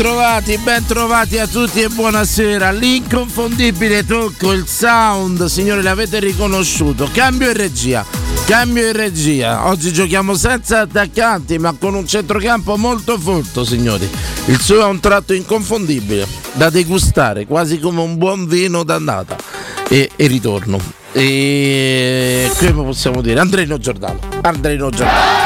E ben trovati, ben trovati a tutti e buonasera. L'inconfondibile tocco, il sound, signori, l'avete riconosciuto. Cambio in regia, cambio in regia. Oggi giochiamo senza attaccanti, ma con un centrocampo molto folto, signori. Il suo è un tratto inconfondibile, da degustare, quasi come un buon vino d'andata e, e ritorno. E come possiamo dire? Andreino Giordano. Andreino Giordano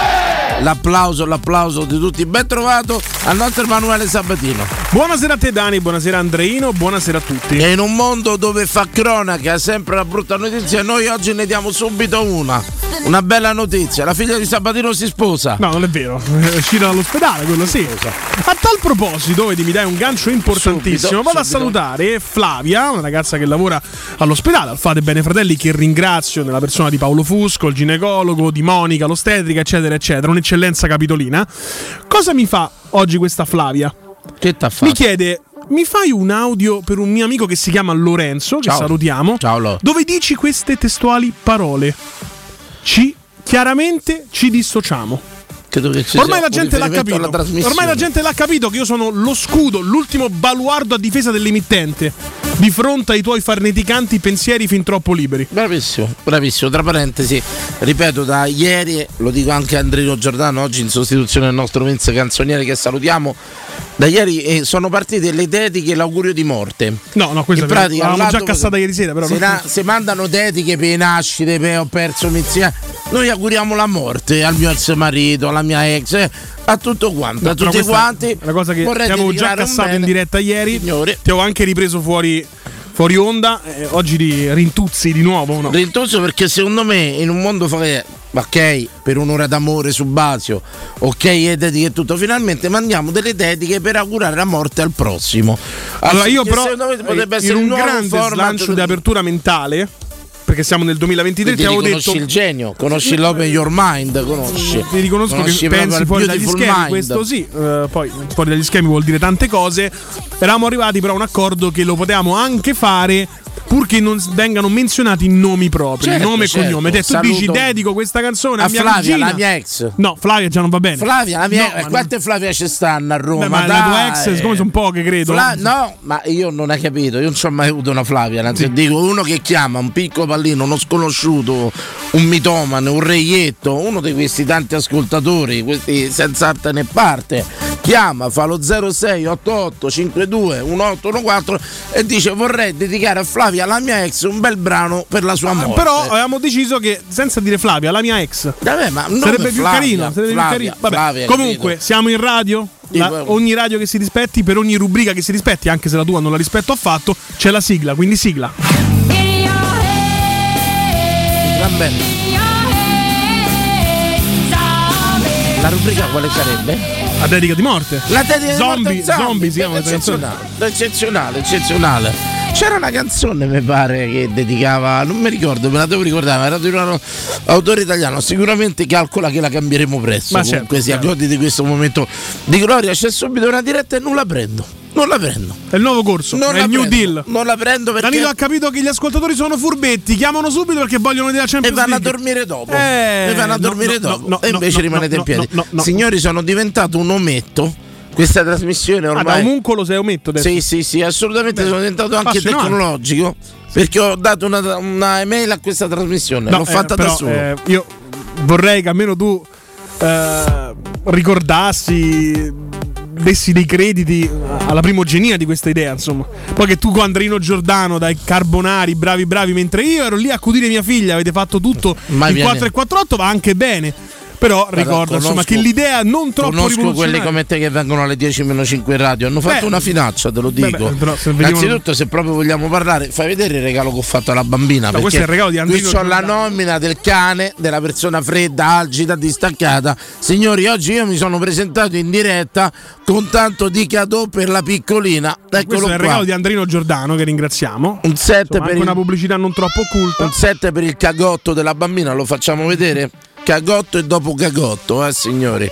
l'applauso, l'applauso di tutti. Ben trovato al nostro Emanuele Sabatino. Buonasera a te Dani, buonasera Andreino, buonasera a tutti. E in un mondo dove fa cronaca sempre la brutta notizia, noi oggi ne diamo subito una. Una bella notizia, la figlia di Sabatino si sposa. No, non è vero, è uscita dall'ospedale, quello sì. A tal proposito, vedi, mi dai un gancio importantissimo. Subito, Vado a subito. salutare Flavia, una ragazza che lavora all'ospedale, al Fate Bene Fratelli, che ringrazio nella persona di Paolo Fusco, il ginecologo, di Monica, l'ostetrica, eccetera, eccetera. Un'eccellenza capitolina. Cosa mi fa oggi questa Flavia? Che t'ha fatto? Mi chiede. Mi fai un audio per un mio amico che si chiama Lorenzo, che Ciao. salutiamo, Ciao, Lo. dove dici queste testuali parole. Ci chiaramente ci dissociamo. Ormai la gente l'ha capito. Ormai la gente l'ha capito che io sono lo scudo, l'ultimo baluardo a difesa dell'emittente. Di fronte ai tuoi farneticanti pensieri fin troppo liberi. Bravissimo, bravissimo. Tra parentesi, ripeto, da ieri, lo dico anche a Andrino Giordano, oggi in sostituzione del nostro Vince Canzoniere che salutiamo. Da ieri eh, sono partite le dediche e l'augurio di morte. No, no, questa In pratica, l'avevamo già cassata ieri sera, però. Se, na- se mandano dediche per nascite, per ho perso mizia, noi auguriamo la morte al mio ex marito, alla mia ex, eh, a tutto quanto, No, a tutti questa quanti. Una cosa che avevo già un cassato in diretta ieri. Signori. Ti avevo anche ripreso fuori, fuori onda. eh, oggi di rintuzzi di nuovo. No? Rintoso perché secondo me in un mondo fa- ok per un'ora d'amore su Basio ok e dediche e tutto finalmente mandiamo delle dediche per augurare la morte al prossimo Allora io Che però secondo me potrebbe eh, essere in un nuovo grande slancio di apertura mentale perché siamo nel 2023 Quindi ti avevo conosci detto il genio conosci l'open your mind conosci ti riconosco Conosci che pensi fuori dagli schemi, mind. questo sì, eh, poi fuori dagli schemi vuol dire tante cose. Eravamo arrivati però a un accordo che lo potevamo anche fare purché non vengano menzionati nomi propri, Certo, nome e certo. cognome. Te, tu dici dedico questa canzone a, a mia Flavia cugina. la mia ex No, Flavia già non va bene. Flavia la mia No, ex non- quante Flavia ci stanno a Roma Beh, ma dai. tue ex, siccome sono poche, credo. Fla- no, ma io non hai capito, io non ho mai avuto una Flavia, anzi dico uno che chiama un piccolo pallino, uno sconosciuto, un mitomane, un reietto, uno di questi tanti ascoltatori, questi senza arte né parte, chiama, fa lo 0688 52 1814 e dice vorrei dedicare a Flavia, la mia ex, un bel brano per la sua morte. Ah, Però avevamo deciso che senza dire Flavia, la mia ex, Vabbè, ma sarebbe più Flavia, carino. Sarebbe più Flavia, carino. Vabbè, comunque, capito? siamo in radio. La- ogni radio che si rispetti, per ogni rubrica che si rispetti, anche se la tua non la rispetto affatto, c'è la sigla. Quindi sigla. Va bene. La rubrica quale sarebbe? A dedica di morte. La dedica di Zombie, Mortal zombie si chiama eccezionale, eccezionale, eccezionale. C'era una canzone, mi pare, che dedicava, non mi ricordo, me la devo ricordare, era di un autore italiano, sicuramente calcola che la cambieremo presto. Ma Comunque certo, sia, certo. godi di questo momento di gloria, c'è subito una diretta e non la prendo. Non la prendo. È il nuovo corso, Non è il New prendo. Deal. Non la prendo perché Danilo ha capito che gli ascoltatori sono furbetti, chiamano subito perché vogliono vedere la e Champions vanno a League. dormire dopo. Eh, e vanno a dormire no, dopo. no, e no, invece no, rimanete in piedi. no, no, no. Signori, sono diventato un ometto. Questa trasmissione Ah, da ormai. omuncolo sei ometto adesso. Sì, sì, sì, assolutamente Beh, sono diventato anche tecnologico. Perché ho dato una, una email a questa trasmissione. No, L'ho eh, fatta però, da solo. eh, io vorrei che almeno tu eh, ricordassi, dessi dei crediti alla primogenia di questa idea, insomma. Poi che tu con Andrino Giordano, dai Carbonari, bravi bravi, mentre io ero lì a accudire mia figlia, avete fatto tutto Mai in viene. 4 e 48, va anche bene. Però ricordo insomma conosco- che l'idea non troppo Conosco quelli come te che vengono alle 10 meno 5 in radio. Hanno fatto Beh, una finaccia, te lo beh, dico. beh, però se Innanzitutto, se proprio vogliamo parlare, fai vedere il regalo che ho fatto alla bambina. No, questo è il regalo di Andrino Qui ho la nomina del cane, della persona fredda, algida, distaccata. Signori, oggi io mi sono presentato in diretta con tanto di cadeau per la piccolina. Eccolo Questo è il qua. regalo di Andrino Giordano che ringraziamo. Un 7 Insomma, per il una pubblicità non troppo occulta. un 7 per il cagotto della bambina, lo facciamo vedere? Cagotto e dopo cagotto, eh signori.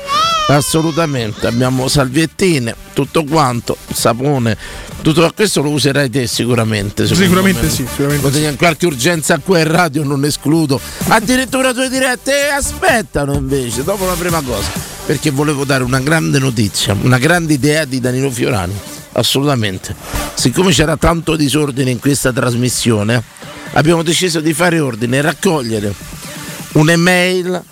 Assolutamente, abbiamo salviettine, tutto quanto, sapone, tutto questo lo userai te sicuramente. Sicuramente me. sì, sicuramente Potete in qualche urgenza qua in radio non escludo. Addirittura due dirette e aspettano invece, dopo la prima cosa. perché volevo dare una grande notizia, una grande idea di Danilo Fiorani. Assolutamente. Siccome c'era tanto disordine in questa trasmissione, abbiamo deciso di fare ordine e raccogliere un'email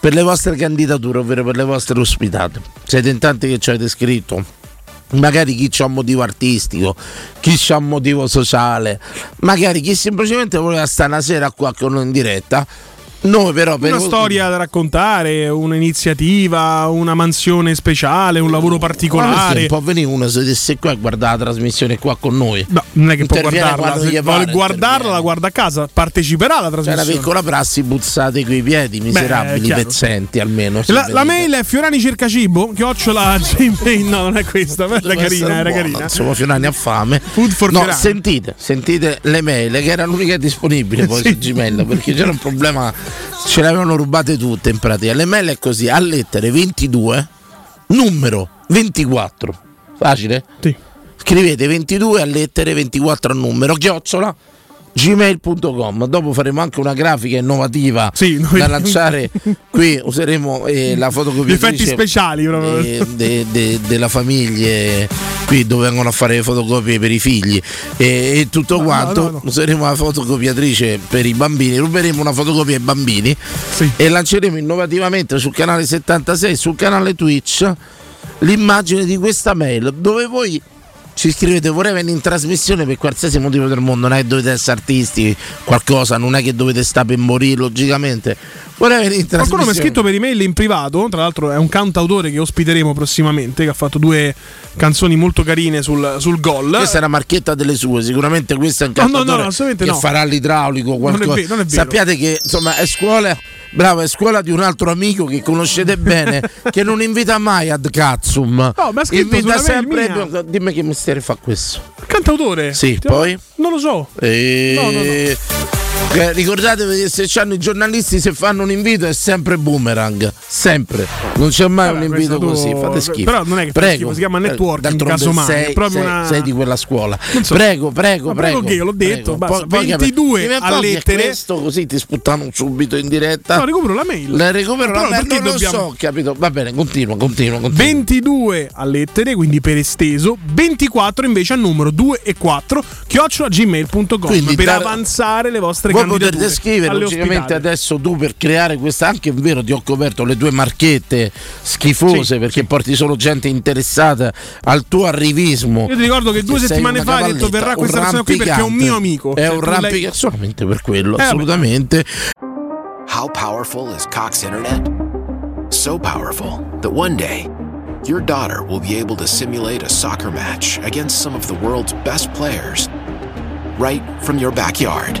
per le vostre candidature, ovvero per le vostre ospitate. Siete in tanti che ci avete scritto. Magari chi c'ha un motivo artistico, chi c'ha un motivo sociale, magari chi semplicemente voleva stare una sera qua con noi in diretta. Noi però per Una storia da raccontare, un'iniziativa, una mansione speciale, un lavoro particolare. Può venire uno se stesse qua e guardare la trasmissione qua con noi. No, non è che può guardarla. Se vuole guardarla, la guarda a casa, parteciperà alla C'è una trasmissione. piccola prassi, buzzate coi piedi, miserabili, chiaro. pezzenti almeno. La, la mail è Fiorani cerca cibo, chiocciola Gmail. No, non è questa, però era carina, era buona, carina. Insomma, Fiorani ha fame. Food for no, Fiorani. sentite, sentite le mail che era l'unica disponibile poi Sì. su Gmail perché c'era un problema, ce le avevano rubate tutte in pratica. Le mail è così, a lettere 22, numero 24. Facile? Sì. Scrivete 22 a lettere 24 a numero, chiocciola gmail.com dopo faremo anche una grafica innovativa Sì, noi- da lanciare qui useremo eh, la Gli fotocopiatrice effetti speciali proprio. eh, de- de- della famiglia qui dove vengono a fare le fotocopie per i figli e, e tutto No, quanto no, no. useremo la fotocopiatrice per i bambini ruberemo una fotocopia ai bambini Sì. e lanceremo innovativamente sul canale 76 sul canale Twitch l'immagine di questa mail dove voi ci scrivete vorrei venire in trasmissione per qualsiasi motivo del mondo non è che dovete essere artisti qualcosa non è che dovete stare per morire logicamente vorrei venire in trasmissione Qualcuno mi ha scritto per email in privato, tra l'altro è un cantautore che ospiteremo prossimamente, che ha fatto due canzoni molto carine sul, sul gol. Questa è una marchetta delle sue, sicuramente questo è un No, no, no, assolutamente che no. farà l'idraulico è qualcosa. ve- non è vero. Sappiate che insomma è scuola, bravo, è scuola di un altro amico che conoscete bene, che non invita mai ad Katsum. No, ma invita sempre. Dimmi che mestiere fa questo. Cantautore? Sì, Ti- poi? Non lo so. E... No, no, Eh, ricordatevi che se c'hanno i giornalisti se fanno un invito è sempre boomerang. Sempre. Non c'è mai Vabbè, un invito tu- così fate schifo. però non è che prego. schifo, si chiama Eh, networking, casomai, sei, sei- una- sei di quella scuola. So. prego prego Ma prego prego. che io l'ho detto, basta. Che- 22 mi a lettere. questo così ti sputtano subito in diretta. No, recupero la mail. le recupero la perché non lo dobbiamo- so capito? Va bene continua continua continua. 22 a lettere, quindi per esteso, 24 invece a numero 2 e 4, chiocciola gmail.com per dar- avanzare le vostre Voi potete scrivere, alle logicamente adesso tu per creare questa, anche è vero ti ho coperto le tue marchette schifose Sì, perché porti solo gente interessata al tuo arrivismo. Io ti ricordo che due settimane fa hai detto verrà questa persona qui perché è un mio amico. È Cioè, un lei- rampicante solamente per quello, vabbè. assolutamente. How powerful is Cox Internet? So powerful that one day, your daughter will be able to simulate a soccer match against some of the world's best players right from your backyard.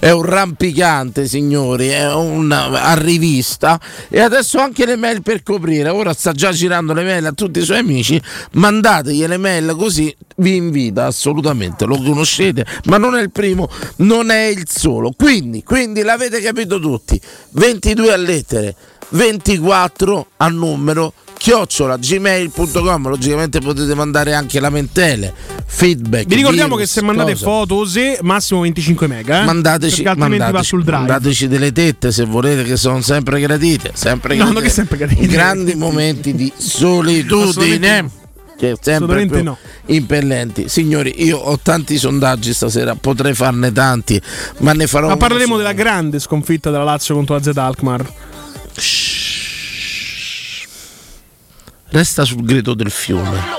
È un rampicante, signori, è un arrivista e adesso anche le mail per coprire. Ora sta già girando le mail a tutti i suoi amici. Mandategli le mail così vi invita assolutamente. Lo conoscete, ma non è il primo, non è il solo. Quindi, quindi l'avete capito tutti. 22 a lettere, 24 a numero chiocciola gmail.com logicamente potete mandare anche lamentele feedback Vi ricordiamo virus, che se mandate cosa. foto se massimo 25 mega, eh? Mandateci, mandateci, sul drive. mandateci delle tette se volete, che sono sempre gradite. Sempre No, gradite. che sempre gradite. Grandi momenti di solitudine. Che sempre più no. impellenti. Signori, io ho tanti sondaggi stasera, potrei farne tanti, ma ne farò Ma parleremo della grande sconfitta della Lazio contro la Z Alkmaar. Resta sul greto del fiume.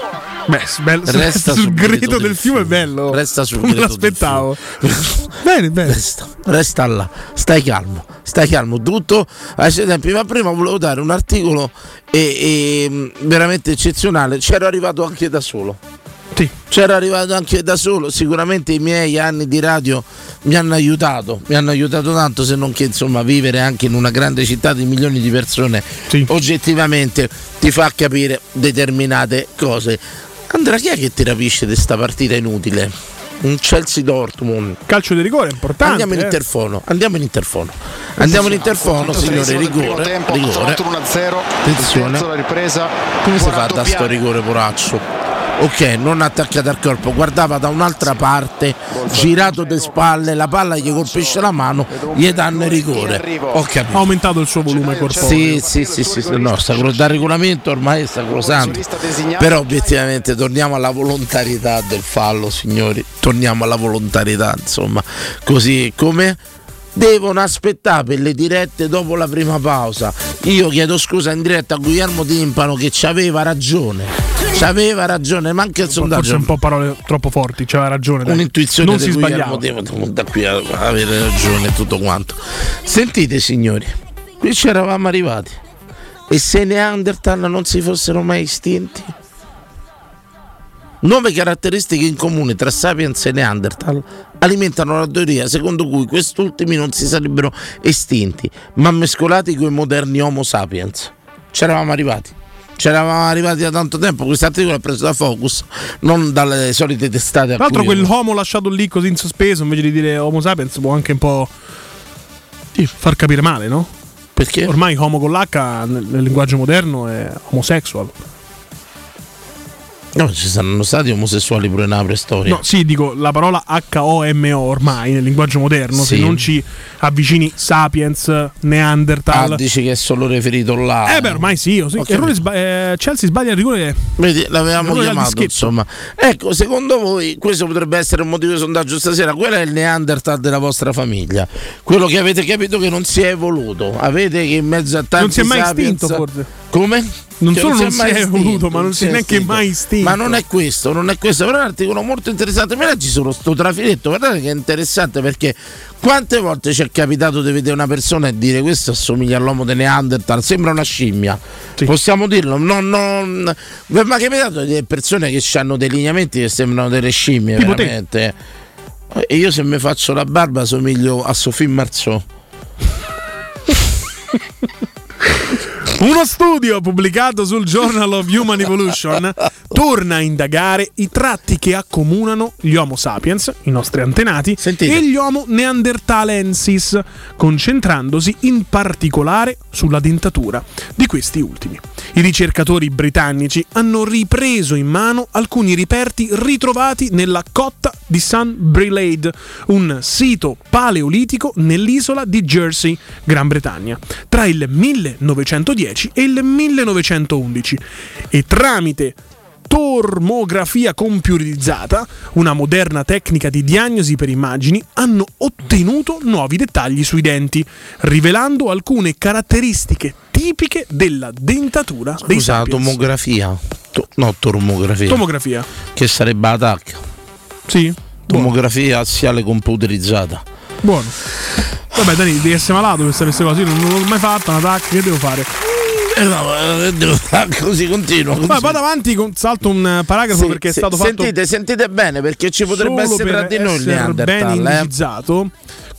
Beh, bello- Resta sul sul greto del fiume è bello. Resta sul Non me del l'aspettavo. bene, bene. Resta, resta là, stai calmo, stai calmo, tutto suoi tempi. Ma prima volevo dare un articolo e- e, mh, veramente eccezionale. C'ero arrivato anche da solo. Sì. C'ero arrivato anche da solo. Sicuramente i miei anni di radio mi hanno aiutato, mi hanno aiutato tanto, se non che insomma vivere anche in una grande città di milioni di persone Sì. oggettivamente ti fa capire determinate cose. Andrea, chi è che ti rapisce di sta partita inutile? Un Chelsea Dortmund. Calcio di rigore è importante. Andiamo in eh. interfono, andiamo in interfono. Andiamo in interfono, signore, rigore, rigore. Attenzione. Come si fa da sto rigore poraccio? Ok, non attaccato al corpo, guardava da un'altra parte, girato de spalle, la palla gli colpisce la mano, gli danno il rigore. Ho Ha aumentato il suo volume corporeo. Sì, sì, sì, sì, sì, no, sacro, dal regolamento ormai è sacrosanto. Però obiettivamente torniamo alla volontarietà del fallo, signori. Torniamo alla volontarietà, insomma. Così come devono aspettare per le dirette dopo la prima pausa. Io chiedo scusa in diretta a Guglielmo Timpano che ci aveva ragione. Ci aveva ragione, ma anche il Forse sondaggio un po' parole troppo forti, c'aveva ragione. dai. un'intuizione Non si sbagliava. Da qui a avere ragione tutto quanto. Sentite signori, qui ci eravamo arrivati. E se Neanderthal non si fossero mai estinti? Nuove caratteristiche in comune tra Sapiens e Neanderthal alimentano la teoria secondo cui quest'ultimi non si sarebbero estinti, ma mescolati con i moderni Homo sapiens. C'eravamo arrivati. C'eravamo arrivati da tanto tempo. Questo articolo è preso da Focus, non dalle solite testate. Tra l'altro quell'uomo lasciato lì così in sospeso, invece di dire Homo sapiens, può anche un po' far capire male, no? Perché? Ormai Homo con l'H nel, nel linguaggio moderno è homosexual. No, ci saranno stati omosessuali pure nella preistoria. No, sì, dico la parola H-O-M-O ormai nel linguaggio moderno, se Sì. non ci avvicini sapiens, Neanderthal. Ah, dici che è solo riferito là. eh beh, ormai sì, oh, sì. Errore sba- eh, Chelsea sbaglia il rigore. Vedi, l'avevamo Allora, chiamato, insomma. Ecco, secondo voi questo potrebbe essere un motivo di sondaggio stasera? Quello è il Neanderthal della vostra famiglia. Quello che avete capito che non si è evoluto. Avete che in mezzo a tanti Non si è mai sapiens- estinto, forse. Come? Non Che solo non si mai è evoluto, ma non si è neanche estinto. mai estinto. Ma non è questo, non è questo. Però è un articolo molto interessante. Mi leggi solo sto trafiletto. Guardate che è interessante perché quante volte ci è capitato di vedere una persona e dire questo assomiglia all'uomo di Neanderthal, sembra una scimmia. Sì. Possiamo dirlo? Non, non... Ma è capitato vedere persone che hanno dei lineamenti che sembrano delle scimmie, Tipo te. veramente. E io se mi faccio la barba somiglio a Sofì Marceau. Uno studio pubblicato sul Journal of Human Evolution torna a indagare i tratti che accomunano gli Homo sapiens, i nostri antenati, Sentite. e gli Homo neanderthalensis, concentrandosi in particolare sulla dentatura di questi ultimi. I ricercatori britannici hanno ripreso in mano alcuni reperti ritrovati nella cotta di St. Brelade, un sito paleolitico nell'isola di Jersey, Gran Bretagna, tra il 1910 e il 1911 e tramite tormografia computerizzata, una moderna tecnica di diagnosi per immagini, hanno ottenuto nuovi dettagli sui denti, rivelando alcune caratteristiche tipiche della dentatura dei Scusa, sapiens. tomografia. To- no, tomografia. Tomografia. che sarebbe la TAC. Sì. Buono. Tomografia assiale computerizzata. buono. Vabbè, Dani, devi essere malato questa queste cose. Io non, non l'ho mai fatta una TAC, che devo fare? Eh no, così continua. Così. Vai, vado avanti, con- salto un eh, paragrafo Sì, perché è stato fatto. sentite, sentite bene perché ci potrebbe essere tra di noi il essere ben Neanderthal. Eh?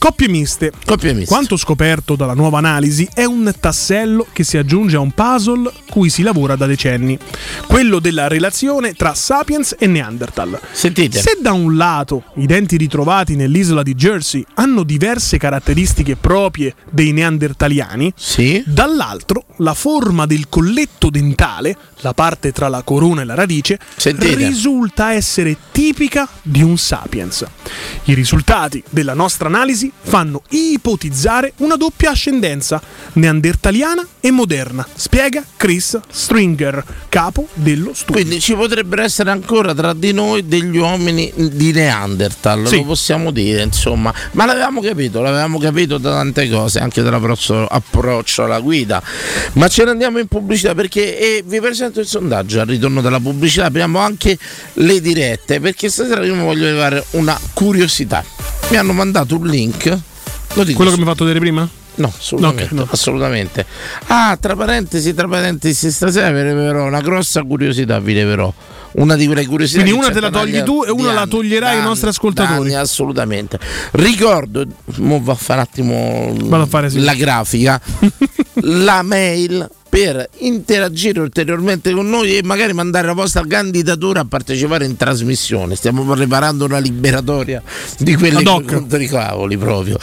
Coppie miste. Coppie miste. Quanto scoperto dalla nuova analisi è un tassello che si aggiunge a un puzzle cui si lavora da decenni, quello della relazione tra Sapiens e Neanderthal. Sentite. Se da un lato i denti ritrovati nell'isola di Jersey hanno diverse caratteristiche proprie dei neandertaliani, Sì. dall'altro la forma del colletto dentale, la parte tra la corona e la radice, Sentite. risulta essere tipica di un sapiens. I risultati della nostra analisi fanno ipotizzare una doppia ascendenza neandertaliana e moderna, spiega Chris Stringer, capo dello studio. Quindi ci potrebbero essere ancora tra di noi degli uomini di Neanderthal, Sì. lo possiamo dire, insomma. Ma l'avevamo capito, l'avevamo capito da tante cose, anche dall'approccio approccio alla guida. Ma ce ne andiamo in pubblicità perché e vi presento il sondaggio al ritorno dalla pubblicità. Abbiamo anche le dirette perché stasera io mi voglio levare una curiosità. Mi hanno mandato un link. Quello che mi hai fatto vedere prima? No, assolutamente, Ok, no. assolutamente. Ah, tra parentesi, tra parentesi, stasera vi leverò una grossa curiosità, vi leverò. Una di quelle curiosità. Quindi una te la togli tu e una la toglierai ai nostri ascoltatori. anni, assolutamente. Ricordo, mo va a fare un attimo fare, sì. la grafica, la mail per interagire ulteriormente con noi e magari mandare la vostra candidatura a partecipare in trasmissione. Stiamo preparando una liberatoria di quelle contro i cavoli proprio,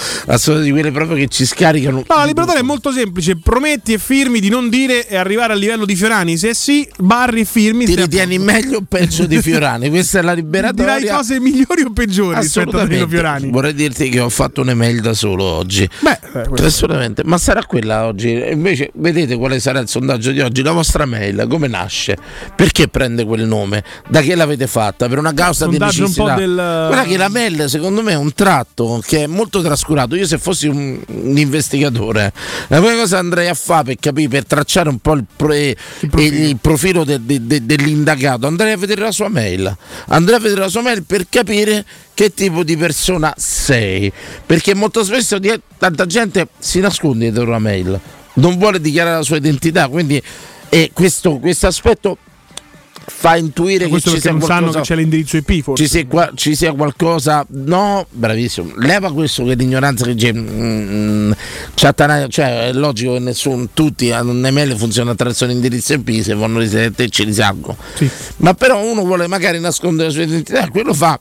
di quelle proprio che ci scaricano. No, la liberatoria è molto semplice. Prometti e firmi di non dire e arrivare al livello di Fiorani. Se sì, barri e firmi. Ti a ritieni posto. meglio o peggio di Fiorani? Questa è la liberatoria. Dirai cose migliori o peggiori rispetto a Assolutamente. Danilo Fiorani. Vorrei dirti che ho fatto un'email da solo oggi. Beh, eh, Assolutamente, ma sarà quella oggi. Invece, vedete quale sarà il sondaggio di oggi? La vostra mail come nasce? Perché prende quel nome? Da che l'avete fatta? Per una causa di Sondaggio un necessità? del- Guarda che la mail, secondo me, è un tratto che è molto trascurato. Io, se fossi un, un investigatore, la prima cosa andrei a fare per capire, per tracciare un po' il, pro- il profilo. il profilo de- de- de- dell'indagato, andrei a vedere la sua mail. Andrei a vedere la sua mail per capire che tipo di persona sei. Perché molto spesso tanta gente si nasconde dietro la mail, non vuole dichiarare la sua identità, quindi e questo, questo aspetto fa intuire che questo ci perché sia non sanno qualcosa che c'è l'indirizzo IP, forse. ci sia, qua- ci sia qualcosa no bravissimo leva questo che l'ignoranza che c'è mm, chattanare- cioè è logico che nessuno tutti hanno un'email funziona attraverso l'indirizzo IP se vanno risalire te ci risalgono Sì. ma però uno vuole magari nascondere la sua identità quello fa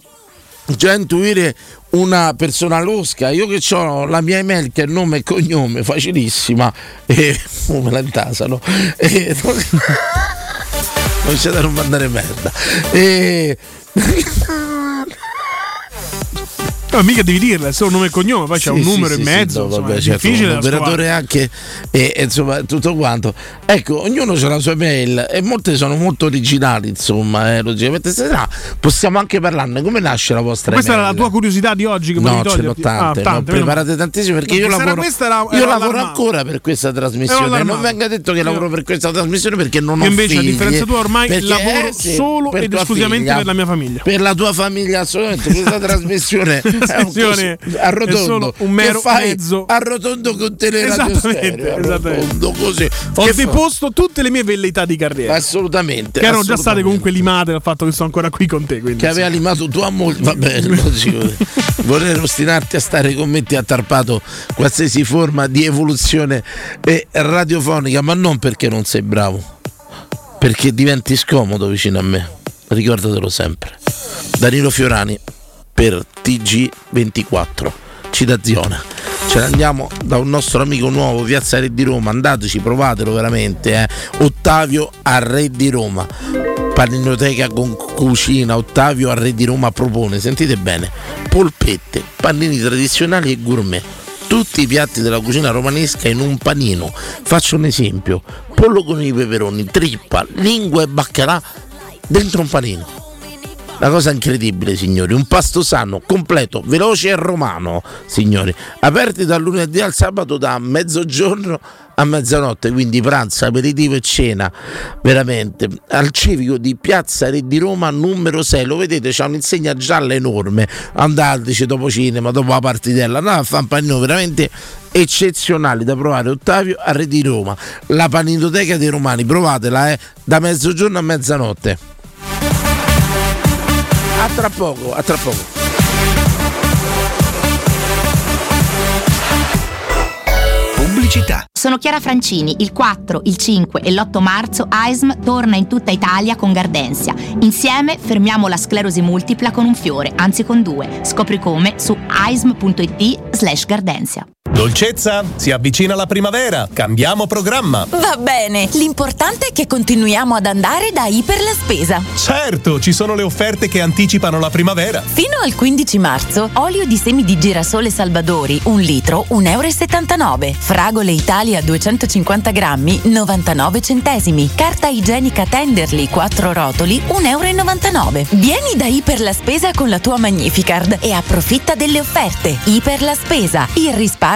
già intuire una persona losca. Io che ho la mia email che è nome e cognome facilissima e oh, me la intasano. E non c'è da non mandare merda. E No, mica devi dirla, è solo nome e cognome, poi c'è un Sì, numero sì, in sì, mezzo. no, insomma, vabbè, è certo, difficile un operatore anche e, e, insomma tutto quanto ecco ognuno ha la sua mail e molte sono molto originali insomma eh, logicamente stasera possiamo anche parlarne come nasce la vostra Questa era la tua curiosità di oggi che No, ce toglierti? tante, Ah, tante, meno preparate tantissime perché No, io se era lavoro, era- io lavoro ancora per questa trasmissione. Non venga detto che lavoro per questa trasmissione perché non ho invece, a figli. differenza tua, ormai Perché, lavoro eh, sì, solo ed esclusivamente figlia. per la mia famiglia. Per la tua famiglia, assolutamente. Questa trasmissione Trasmissione arrotondo. è solo un mero mezzo. Arrotondo con teleradio Esattamente, stereo. Arrotondo così. Ho deposto tutte le mie velleità di carriera. Assolutamente. che erano già state assolutamente. comunque limate dal fatto che sto ancora qui con te. Quindi, che aveva limato tua moglie. Va bene. Voler ostinarti a stare con me ti ha tarpato qualsiasi forma di evoluzione eh, radiofonica, ma non perché non sei bravo, perché diventi scomodo vicino a me. Ricordatelo sempre. Danilo Fiorani per TG24, citazione. Ce ne andiamo da un nostro amico nuovo, Piazza Re di Roma. Andateci, provatelo veramente. Eh. Ottavio a Re di Roma. Paninoteca con cucina, Ottavio a Re di Roma propone, sentite bene, polpette, panini tradizionali e gourmet. Tutti i piatti della cucina romanesca in un panino. Faccio un esempio: pollo con i peperoni, trippa, lingua e baccalà dentro un panino. La cosa incredibile, signori, un pasto sano, completo, veloce e romano, signori. Aperti dal lunedì al sabato da mezzogiorno a mezzanotte, quindi pranzo, aperitivo e cena. Veramente, al civico di Piazza Re di Roma numero 6, lo vedete, c'è un'insegna gialla enorme. Andateci dopo cinema, dopo la partitella, andate a fare un panino veramente eccezionali da provare Ottavio a Re di Roma. La paninoteca dei romani. Provatela eh, da mezzogiorno a mezzanotte a tra poco, a tra poco. Pubblicità. Sono Chiara Francini. Il 4, il 5 e l'8 marzo AISM torna in tutta Italia con Gardensia. Insieme fermiamo la sclerosi multipla con un fiore, anzi con due. Scopri come su aism.it slash gardensia. Dolcezza, si avvicina la primavera, cambiamo programma. Va bene, l'importante è che continuiamo ad andare da Iper la Spesa. Certo, ci sono le offerte che anticipano la primavera. Fino al 15 marzo, olio di semi di girasole Salvadori, un litro, 1,79 euro. Fragole Italia 250 grammi, 99 centesimi. Carta igienica Tenderly 4 rotoli, 1,99 euro. Vieni da Iper la Spesa con la tua Magnificard e approfitta delle offerte. Iper la Spesa, il risparmio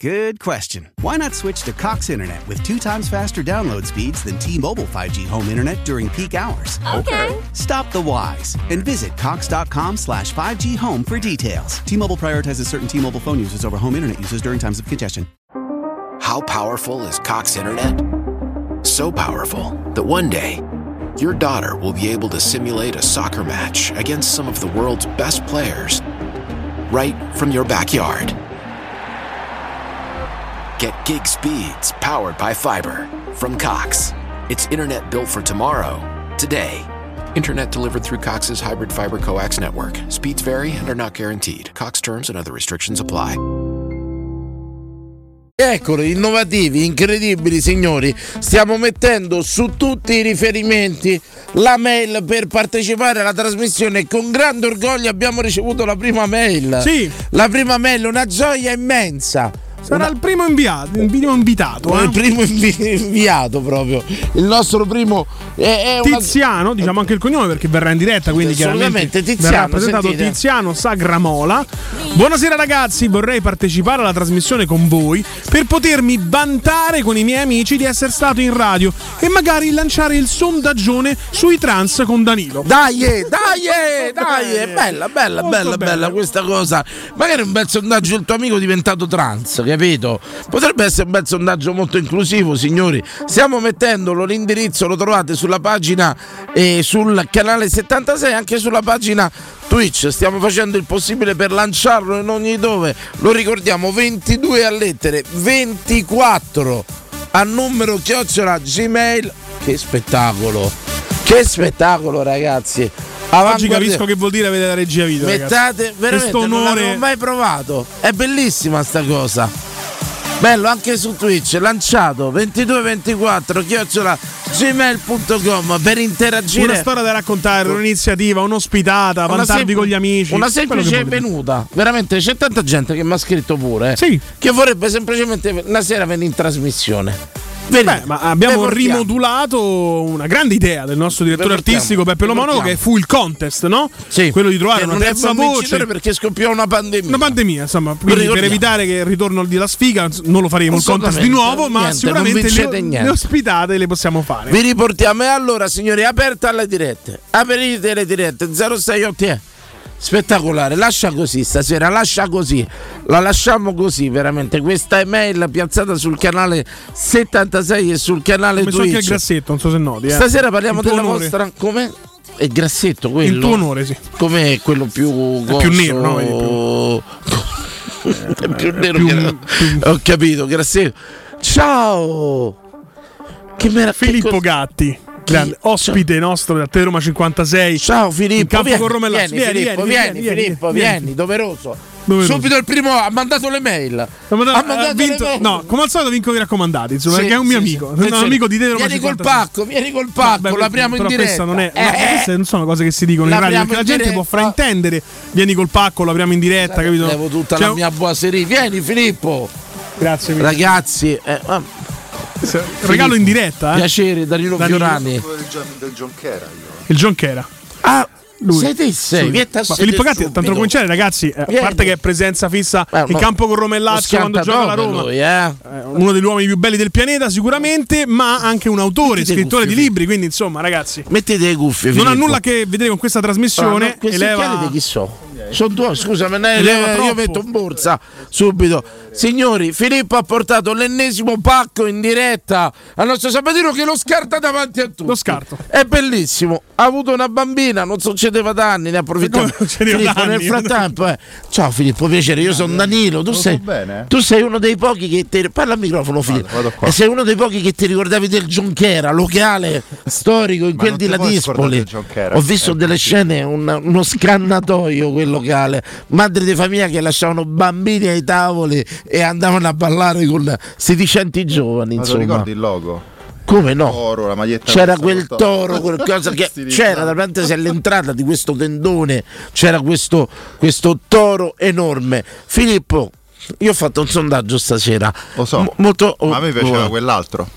Good question. Why not switch to Cox Internet with two times faster download speeds than T-Mobile 5G home internet during peak hours? Okay. Stop the whys and visit cox.com slash 5G home for details. T-Mobile prioritizes certain T-Mobile phone users over home internet users during times of congestion. How powerful is Cox Internet? So powerful that one day, your daughter will be able to simulate a soccer match against some of the world's best players right from your backyard. Get gig speeds powered by fiber from Cox. It's internet built for tomorrow, today. Internet delivered through Cox's hybrid fiber coax network. Speeds vary and are not guaranteed. Cox terms and other restrictions apply. Eccoli, innovativi, incredibili signori, stiamo mettendo su tutti i riferimenti la mail per partecipare alla trasmissione con grande orgoglio abbiamo ricevuto la prima mail. Sì. La prima mail, una gioia immensa. Sarà il primo inviato, il primo invitato. eh? Il primo invi- inviato proprio, il nostro primo è, è una- Tiziano, diciamo anche il cognome perché verrà in diretta, quindi chiaramente Tiziano, verrà presentato sentite. Tiziano Sagramola. Buonasera ragazzi, vorrei partecipare alla trasmissione con voi per potermi vantare con i miei amici di essere stato in radio e magari lanciare il sondaggione sui trans con Danilo. Dai, eh, dai, eh, dai, è bella, bella, bella, bella questa cosa. Magari un bel sondaggio il tuo amico diventato trans, capito? Potrebbe essere un bel sondaggio molto inclusivo, signori. Stiamo mettendolo, l'indirizzo lo trovate sulla pagina e sul canale 76, anche sulla pagina Twitch. Stiamo facendo il possibile per lanciarlo in ogni dove. Lo ricordiamo, 22 a lettere, 24 a numero chiocciola gmail. Che spettacolo! Che spettacolo, ragazzi! Oggi Avanguardia- capisco che vuol dire avere la regia video. Mettate ragazzi. veramente Questo non onore. l'avevo mai provato. È bellissima sta cosa. Bello anche su Twitch, lanciato 2224 chiocciola gmail.com per interagire. Una storia da raccontare, un'iniziativa, un'ospitata, Una vantarvi sem- con gli amici. Una semplice venuta. Veramente c'è tanta gente che mi ha scritto pure. eh, Sì. Che vorrebbe semplicemente una sera venire in trasmissione. Beh, ma abbiamo rimodulato una grande idea del nostro direttore artistico Peppe ve Lomano che fu il contest, no? Sì. Quello di trovare Che una terza voce. perché scoppiò una pandemia. Una pandemia, insomma, quindi per evitare che il ritorno della sfiga non lo faremo il contest di nuovo, ma niente, sicuramente le, niente. le ospitate le possiamo fare. Vi riportiamo e allora signori aperta alle dirette. Aprite le dirette 068 eh. Spettacolare, lascia così stasera, lascia così. La lasciamo così veramente. Questa email piazzata sul canale 76 e sul canale messo anche il Twitch. grassetto, non so se noti. eh. Stasera parliamo della onore. vostra come è grassetto quello. Il tuo onore, sì. Com'è quello più È più nero, no? È più nero che Ho capito, grassetto. Ciao. Che meraviglia. Filippo Gatti, grande ospite nostro del Te Roma 56. Ciao Filippo, vieni, Romellazzo. vieni, Filippo, vieni, Filippo, vieni, doveroso. Subito il primo ha mandato le mail. Ha mandato- Ha mandato ha vinto- le mail. no, come al solito vinco i raccomandati, insomma, Sì, perché è un mio sì, amico, sì. è un amico di Te Vieni col 56. pacco, vieni col pacco, Beh, l'apriamo in diretta. questa non è, Eh, no, eh. queste non sono cose che si dicono in radio, L'apriamo perché la gente può fraintendere. Vieni col pacco, lo apriamo in diretta, capito? Levo tutta Cioè, la mia boiserie. Vieni Filippo. Grazie mille. Ragazzi, eh, ah, regalo in diretta, eh? Piacere, Danilo, Danilo. Fiorani. del, John Chera io. Il John Chera. Ah, Lui. sei te sei, Sì. vieni a Ma sedere Filippo Gatti, subito. tanto cominciare, ragazzi, eh, a parte che è presenza fissa Eh, in no, campo con Lazio quando gioca la Roma. lui, eh. Eh, uno degli uomini più belli del pianeta, sicuramente, ma anche un autore, Mettete scrittore di cuffie, libri. Quindi, insomma, ragazzi, Mettete le cuffie. non ha Filippo. nulla a che vedere con questa Ah, trasmissione. no, questi eleva- di chi so? Sono due, scusami, ne- Eleva io metto in borsa subito. Signori, Filippo ha portato l'ennesimo pacco in diretta al nostro Sabatino che lo scarta davanti a tutti. Lo scarto. È bellissimo. Ha avuto una bambina, non succedeva da anni, ne succedeva Filippo, nel frattempo, eh. ciao Filippo, piacere. Io sono Danilo. Tu sei, tu sei uno dei pochi che ti. Parla al microfono, Filippo. vado. E sei uno dei pochi che ti ricordavi del Giunchera, locale storico in quel di Ladispoli. Ho visto Eh, delle scene, un- uno scannatoio quel locale. Madri di famiglia che lasciavano bambini ai tavoli e andavano a ballare con sedicenti giovani. Ma Insomma, ricordi il logo? come no? Toro, la maglietta C'era quel toro, qualcosa che c'era davanti all'entrata di questo tendone, c'era questo, questo toro enorme. Filippo, io ho fatto un sondaggio stasera. Lo so. Mo- molto, Ma a me piaceva oh, quell'altro.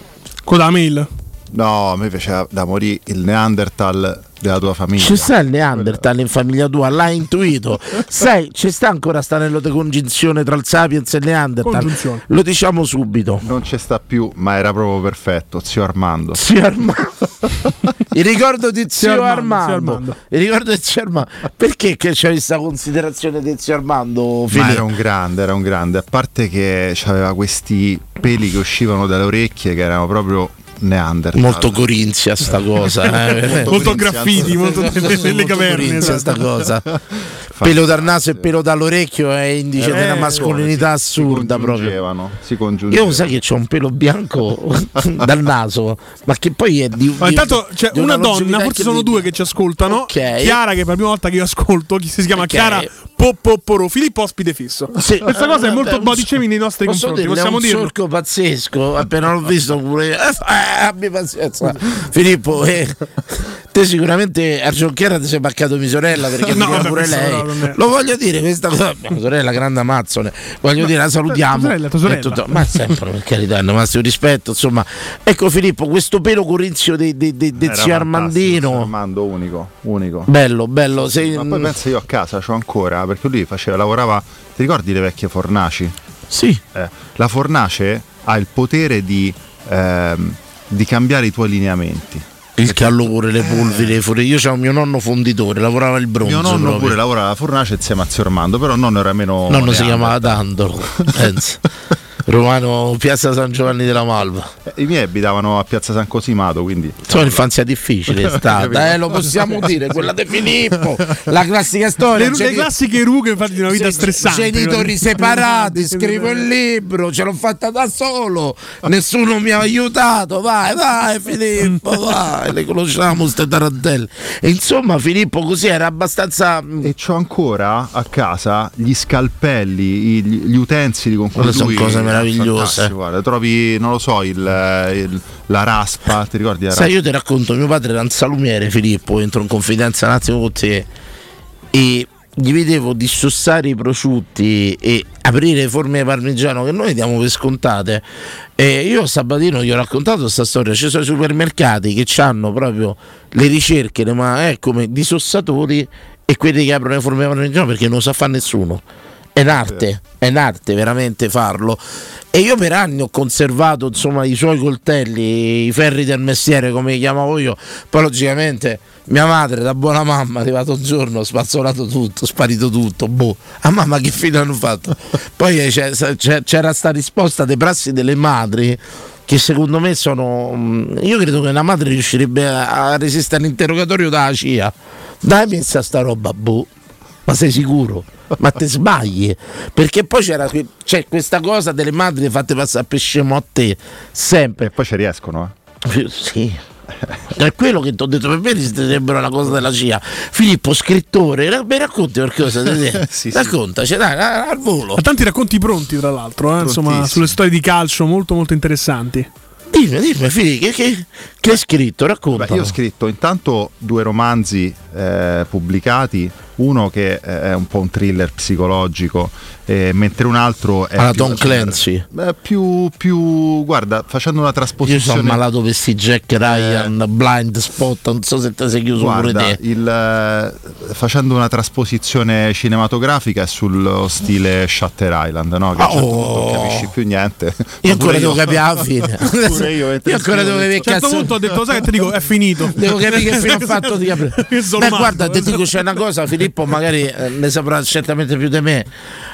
Con la mail. No, a me piaceva da morire il Neanderthal della tua famiglia. Ci sta il Neanderthal in famiglia tua, l'hai intuito. Sai, ci sta ancora sta anello di congiunzione tra il Sapiens e il Neanderthal. Lo diciamo subito. Non ci sta più, ma era proprio perfetto, zio Armando. Zio Armando. Il ricordo di zio, Zio Armando. Armando, zio Armando. Il ricordo di zio Armando. Perché che c'è questa considerazione di zio Armando? Ma Filippo? era un grande, era un grande. A parte che aveva questi peli che uscivano dalle orecchie che erano proprio Neanderthal. Molto corinzia sta cosa. eh. Molto Corinzia, graffiti, molto Molto caverne. corinzia esatto. sta cosa. Pelo dal naso e pelo dall'orecchio è indice Eh, della mascolinità si- si assurda proprio. congiungevano, Si congiungevano. Io sai che c'ho un pelo bianco dal naso, ma che poi è di. Ma intanto c'è di una, donna, forse sono due che ci ascoltano. Ok. Chiara, che è la prima volta che io ascolto, chi si chiama Ok. Chiara Poppoporo, Filippo ospite fisso. Sì. Questa cosa è Eh, molto body shaming nei nostri Posso confronti, dirle, possiamo è un dirlo. sorco pazzesco. Appena l'ho visto pure. io, Eh, abbi pazienza. Filippo, eh, te sicuramente a Giocchiera ti sei paccato mia sorella perché No, vabbè, pure lei. no, Lo voglio dire, questa cosa. Mia sorella, grande amazzone. Voglio dire, la salutiamo. Tua sorella, tua sorella. Tutto- ma sempre per carità, no, massimo rispetto. Insomma, ecco Filippo, questo pelo corinzio di, di, di, di zio Armandino. Armando unico, unico. Bello, bello. Sei, Ma poi pensa io a casa, c'ho ancora, perché lui faceva, lavorava, ti ricordi le vecchie fornaci? Sì. Eh, la fornace ha il potere di, ehm, di cambiare i tuoi lineamenti. il calore, le polveri, le furie. Io c'ho mio nonno fonditore, lavorava il bronzo. Mio nonno proprio. pure lavorava alla fornace insieme a zio Armando, però nonno era meno... Nonno si chiamava Dandolo, pensa. Romano Piazza San Giovanni della Malva. Eh, I miei abitavano a Piazza San Cosimato, quindi... Insomma, infanzia difficile è stata, eh, lo possiamo dire, quella di Filippo, la classica storia. Le, le classiche rughe infatti di una vita Sì, stressante. Genitori separati, scrivo il libro, ce l'ho fatta da solo, nessuno mi ha aiutato. Vai, vai, Filippo, vai. Le conosciamo queste tarantelle. E insomma, Filippo così era abbastanza. E c'ho ancora a casa gli scalpelli, gli, gli utensili con cui sono cose meravigliose. Fantastico, guarda, trovi, non lo so, il, il- la raspa, ti ricordi la raspa? Sai, io ti racconto, mio padre era un salumiere, Filippo, entro in confidenza un attimo con te. E gli vedevo dissossare i prosciutti e aprire forme di parmigiano che noi diamo per scontate. E io Sabatino gli ho raccontato questa storia. Ci sono i supermercati che hanno proprio le ricerche, ma è come dissossatori e quelli che aprono le forme di parmigiano perché non lo sa fare nessuno. È un'arte, è un'arte veramente farlo. E io per anni ho conservato insomma i suoi coltelli, i ferri del mestiere come li chiamavo io. Poi logicamente mia madre da buona mamma è arrivato un giorno, spazzolato tutto, sparito tutto. Boh, a mamma che fine hanno fatto? Poi eh, c'era sta risposta dei prassi delle madri che secondo me sono... mm, Io credo che una madre riuscirebbe a, a resistere all'interrogatorio dalla CIA. Dai pensa a sta roba, boh. Ma sei sicuro? Ma te sbagli? Perché poi c'era que- c'è questa cosa delle madri fatte passare per scemo a te, sempre. E poi ci riescono, eh. Sì. È quello che ti ho detto, per me resterebbero una cosa della CIA. Filippo, scrittore, mi racconti qualcosa? Sì, sì. Raccontaci, dai, al volo. Ha tanti racconti pronti, tra l'altro, eh, insomma, sulle storie di calcio molto molto interessanti. Dimmi, dimmi, Filippo, che, che, che hai scritto? Racconta. Io ho scritto intanto due romanzi eh, pubblicati, uno che eh, è un po' un thriller psicologico, eh, mentre un altro è Alla più, Tom Clancy. Beh, più, più, guarda, facendo una Io trasposizione... sono malato per sti Jack Ryan, blind spot, non so se ti sei chiuso pure Guarda, te. il, eh, facendo una trasposizione cinematografica è sullo stile Shutter Island, no? Che un certo non capisci più niente. Io ancora Pure devo capire alla fine. Io, Io ancora devo capire A un certo punto ho detto, sai che ti dico, è finito. Devo capire che fine ha fatto di Beh, matto, guarda, ti dico c'è una cosa, Filippo magari eh, ne saprà certamente più di me.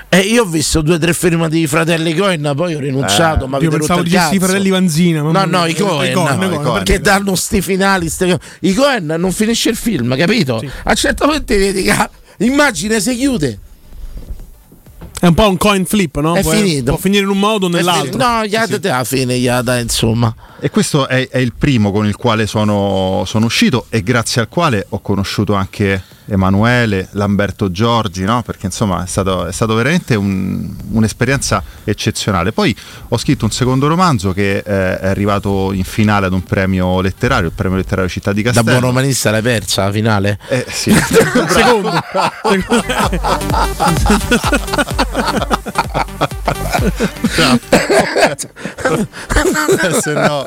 Eh, io ho visto due o tre film di fratelli Cohen, poi ho rinunciato. Eh, ma io pensavo dicessi i fratelli Vanzina. No, no, i Cohen, Cohen, no, Cohen, che danno sti finali. co- I Cohen non finisce il film, capito? A un certo punto vedi che immagine si chiude. È un po' un coin flip, no? È può, finito. può finire in un modo o nell'altro. No, gli altri alla fine, gli dai, insomma. E questo è, è il primo con il quale sono, sono uscito e grazie al quale ho conosciuto anche Emanuele, Lamberto Giorgi, no? perché insomma è stato, è stato veramente un- un'esperienza eccezionale. Poi ho scritto un secondo romanzo che eh, è arrivato in finale ad un premio letterario, il premio letterario Città di Da Castello. buon romanista l'hai persa la finale? Eh, sì. Secondo. Se no-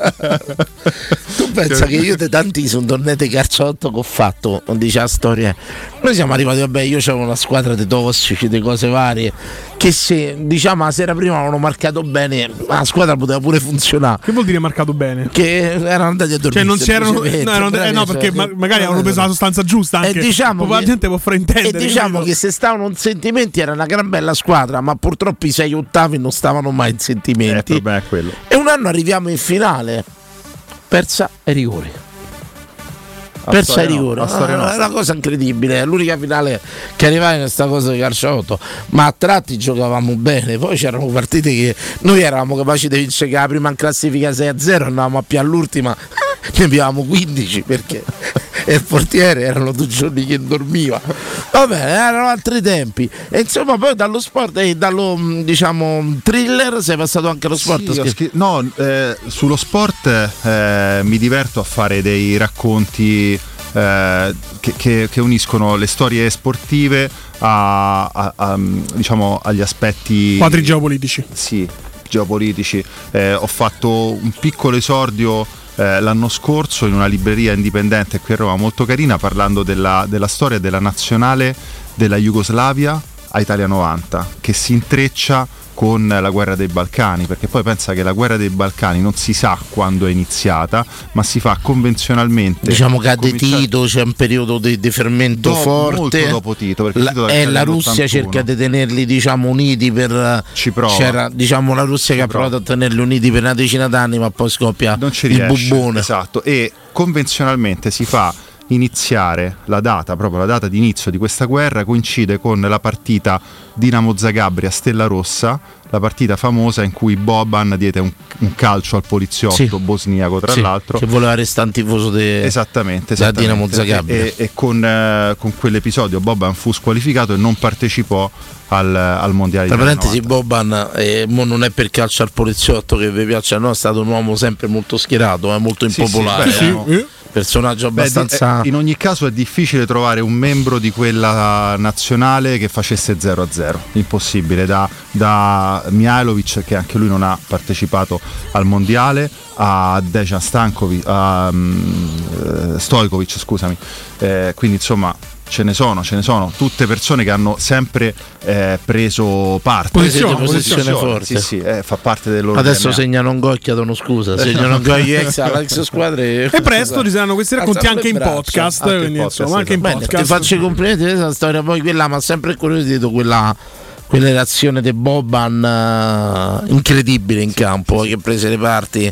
Tu pensa che io di tanti sono tornati carciotto che ho fatto, non dice la storia. Noi siamo arrivati, vabbè, io avevo una squadra di tossici, di cose varie, che se diciamo la sera prima avevano marcato bene, la squadra poteva pure funzionare. Che vuol dire marcato bene? Che erano andati a dormire. Cioè non si erano, no, erano- eh, no, perché cioè, ma- magari avevano preso la sostanza giusta anche. E diciamo la che- gente può fraintendere. E diciamo che se stavano in sentimenti era una gran bella squadra, ma purtroppo i sei ottavi non stavano mai in Eh, sentimenti. problema è quello. E un anno arriviamo in finale, persa ai rigori. Per storia sei no, rigori. a storia Ah, no. è una cosa incredibile. È l'unica finale che arrivava in questa cosa di calciotto. Ma a tratti giocavamo bene. Poi c'erano partite che noi eravamo capaci di vincere la prima in classifica 6-0, andavamo a più all'ultima, ne abbiamo 15 perché e il portiere erano due giorni che dormiva. Vabbè, erano altri tempi. E insomma, poi dallo sport e dallo mh, diciamo thriller sei passato anche allo sport. Sì, scri- no, eh, sullo sport eh, mi diverto a fare dei racconti eh, che, che- che uniscono le storie sportive a- a- a, diciamo, agli aspetti Quadri geopolitici. Sì, geopolitici. Eh, ho fatto un piccolo esordio eh, l'anno scorso in una libreria indipendente qui a Roma molto carina parlando della, della storia della nazionale della Jugoslavia a Italia 90 che si intreccia con la guerra dei Balcani perché poi pensa che la guerra dei Balcani non si sa quando è iniziata ma si fa convenzionalmente Diciamo cade cominciare- Tito, c'è un periodo di, di fermento Dopo- forte. molto dopo Tito, perché La- Tito e cade la nell'81. Russia cerca di tenerli diciamo, uniti per. Ci prova. C'era diciamo, la Russia che ha provato a tenerli uniti per una decina d'anni, ma poi scoppia non ci il riesce. bubbone. Esatto, e convenzionalmente si fa iniziare la data, proprio la data di inizio di questa guerra coincide con la partita Dinamo Zagabria Stella Rossa, la partita famosa in cui Boban diede un, un calcio al poliziotto Sì. bosniaco tra Sì, l'altro. che voleva restare un tifoso de- Esattamente, da esattamente. Dinamo Zagabria. E, e con, eh, con quell'episodio Boban fu squalificato e non partecipò al, al mondiale Tra parentesi, Boban eh, mo non è per calcio al poliziotto che vi piace, no, è stato un uomo sempre molto schierato, è molto Sì, sì, impopolare. beh, eh. no. Personaggio Beh, abbastanza. eh, in ogni caso è difficile trovare un membro di quella nazionale che facesse 0-0, impossibile, da, da Mihailovic che anche lui non ha partecipato al mondiale a Dejan Stankovic, a mm, eh, Stojkovic, scusami. Eh, quindi insomma ce ne sono, ce ne sono, tutte persone che hanno sempre eh, preso parte. Posizione, posizione forte. Sì, sì, eh, fa parte del loro Adesso DNA. segnano un gol, chiedono scusa. Segnano un gol ex alla ex squadra. E presto ci saranno questi racconti anche in podcast. quindi, insomma, anche in Bene, podcast. Ti faccio i complimenti questa storia. Poi quella mi ha sempre incuriosito quella. Quella reazione di Boban eh, incredibile in campo che prese le parti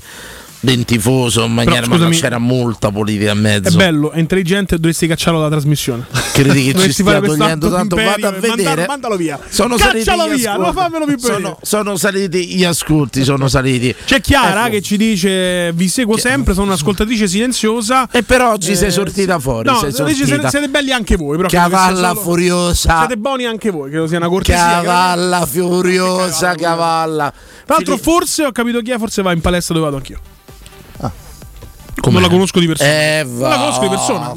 del tifoso in maniera ma scusami, c'era molta politica in È mezzo. bello, è intelligente, dovresti cacciarlo dalla trasmissione. Credi che ci stia togliendo tanto vado a e mandalo- vedere mandalo via. sono Caccialo via, non ascolti. fammelo più vedere. sono, sono saliti gli ascolti sono saliti C'è Chiara Ecco. che ci dice: Vi seguo sempre, sono un'ascoltatrice silenziosa. E per oggi sei sortita fuori, No, sei sortita. siete, siete belli anche voi. Però Cavalla solo- furiosa. Siete buoni anche voi, credo sia una cortesia. Cavalla furiosa, cavalla. Tra l'altro, forse ho capito chi è, forse va in palestra dove vado anch'io. Com'è? Non la conosco di persona. Eh, non la conosco di persona.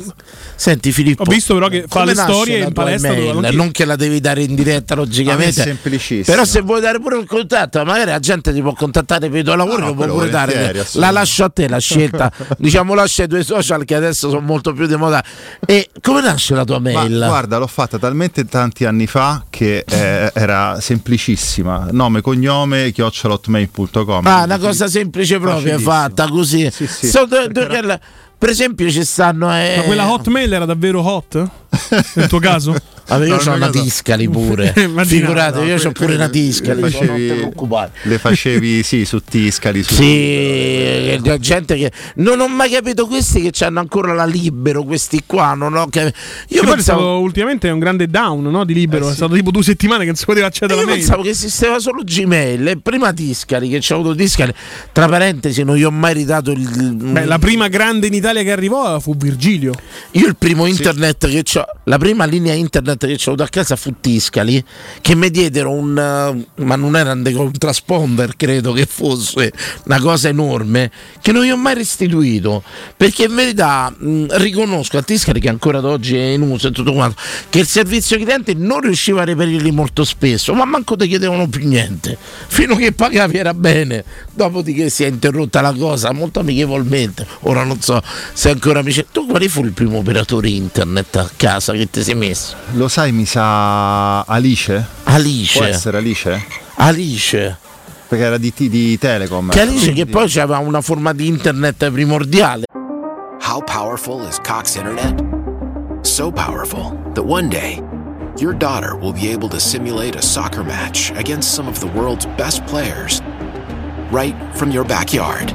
Senti Filippo, Ho visto però che fa le storie in palestra anch'io. non che la devi dare in diretta logicamente. A me è semplicissimo. Però se vuoi dare pure un contatto, magari la gente ti può contattare per i tuoi lavori, No, lo può pure dare. La lascio a te la scelta. diciamo lascia ai tuoi social che adesso sono molto più di moda. E come nasce la tua Ma mail? guarda, l'ho fatta talmente tanti anni fa che eh, era semplicissima. Nome, cognome, chiocciolotmail.com. Ah, una cosa semplice proprio, è fatta così. sì, Sono due- due- per esempio ci stanno... eh, Ma quella hotmail era davvero hot? Nel tuo caso? Vabbè, io No, ho una caso- Tiscali pure. Figurate, no, io ho pure una Tiscali. le non ti facevi- preoccupare. Le facevi, sì, su Tiscali. Su Sì, la gente che non ho mai capito questi che hanno ancora la libero, questi qua, non ho capito. Io Io è pensavo, stato ultimamente un grande down no, di libero. È stato tipo due settimane che non si poteva accedere io alla mail. pensavo che esisteva solo Gmail e prima Tiscali, che c'ho avuto Tiscali, tra parentesi non gli ho mai ridato il... Beh, la prima grande in Italia che arrivò fu Virgilio. Io il primo internet che ho, la prima linea internet che ho avuto a casa fu Tiscali, che mi diedero un, eh, ma non era un, transponder, credo che fosse una cosa enorme, che non gli ho mai restituito, perché in verità mh, riconosco a Tiscali che ancora ad oggi è in uso e tutto quanto, che il servizio cliente non riusciva a reperirli molto spesso, ma manco ti chiedevano più niente, fino a che pagavi era bene, dopodiché si è interrotta la cosa molto amichevolmente, ora non so se ancora amici. Tu quali fu il primo operatore internet a casa che ti sei messo? Lo sai, mi sa Alice? Alice. Può essere Alice? Alice. Perché era di, di Telecom. Che Alice che poi aveva una forma di internet primordiale. How powerful is Cox Internet? So powerful that one day, your daughter will be able to simulate a soccer match against some of the world's best players right from your backyard.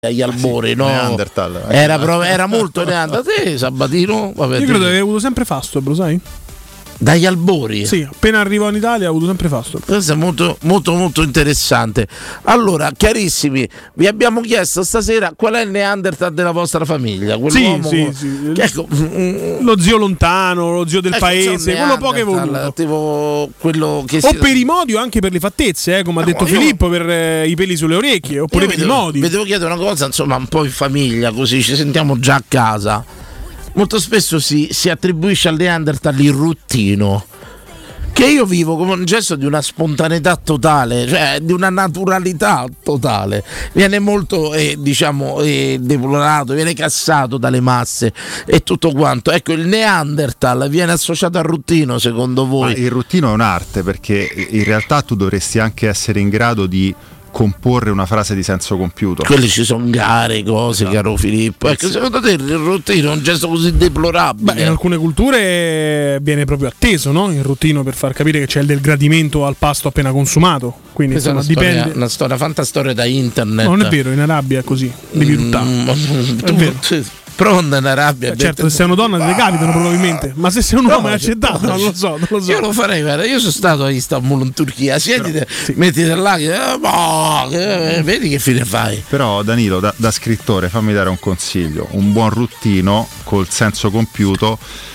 Agli albori, no? Neanderthal. Era, pro- era molto Neanderthal. Te, Sabatino? Vabbè, Io te- credo di aver avuto sempre Fastweb, lo sai? Dagli albori? Sì, appena arrivo in Italia ho avuto sempre Fastweb. Questo è molto, molto, molto interessante. Allora, chiarissimi, vi abbiamo chiesto stasera qual è il Neanderthal della vostra famiglia. Sì, sì, sì. ecco, mm, Lo zio lontano, lo zio del ecco, paese, quello poco evoluto. Tipo quello che O si- per i modi o anche per le fattezze, eh, come ha detto io- Filippo, per eh, i peli sulle orecchie, oppure Io per vi i devo- modi. Vi devo chiedere una cosa, insomma, un po' in famiglia, così ci sentiamo già a casa. Molto spesso si, si attribuisce al Neanderthal il ruttino. Che io vivo come un gesto di una spontaneità totale, cioè di una naturalità totale. Viene molto, eh, diciamo, eh, deplorato, viene cassato dalle masse e tutto quanto. Ecco, il Neanderthal viene associato al ruttino, secondo Ma voi? il ruttino è un'arte perché in realtà tu dovresti anche essere in grado di comporre una frase di senso compiuto. Quelli ci sono gare, cose, caro Filippo. Ecco, secondo te il ruttino è un gesto così deplorabile? Beh, in alcune culture viene proprio atteso no? il ruttino per far capire che c'è del gradimento al pasto appena consumato. Quindi Questa è insomma, una storia, dipende. una storia fantastoria da internet. No, non è vero, in Arabia è così. Devi ruttare. Mm, È tu- vero. Sì, Pronta in Arabia. Eh, certo, se sei una donna te ne capitano probabilmente. Ma se sei un uomo è accettato, non lo so, non lo so. Io lo farei, guarda, io sono stato a Istanbul in Turchia, siedite, mettite là, che- eh, boh, che- vedi che fine fai. Però Danilo, da, da scrittore, fammi dare un consiglio. Un buon ruttino col senso compiuto eh, eh,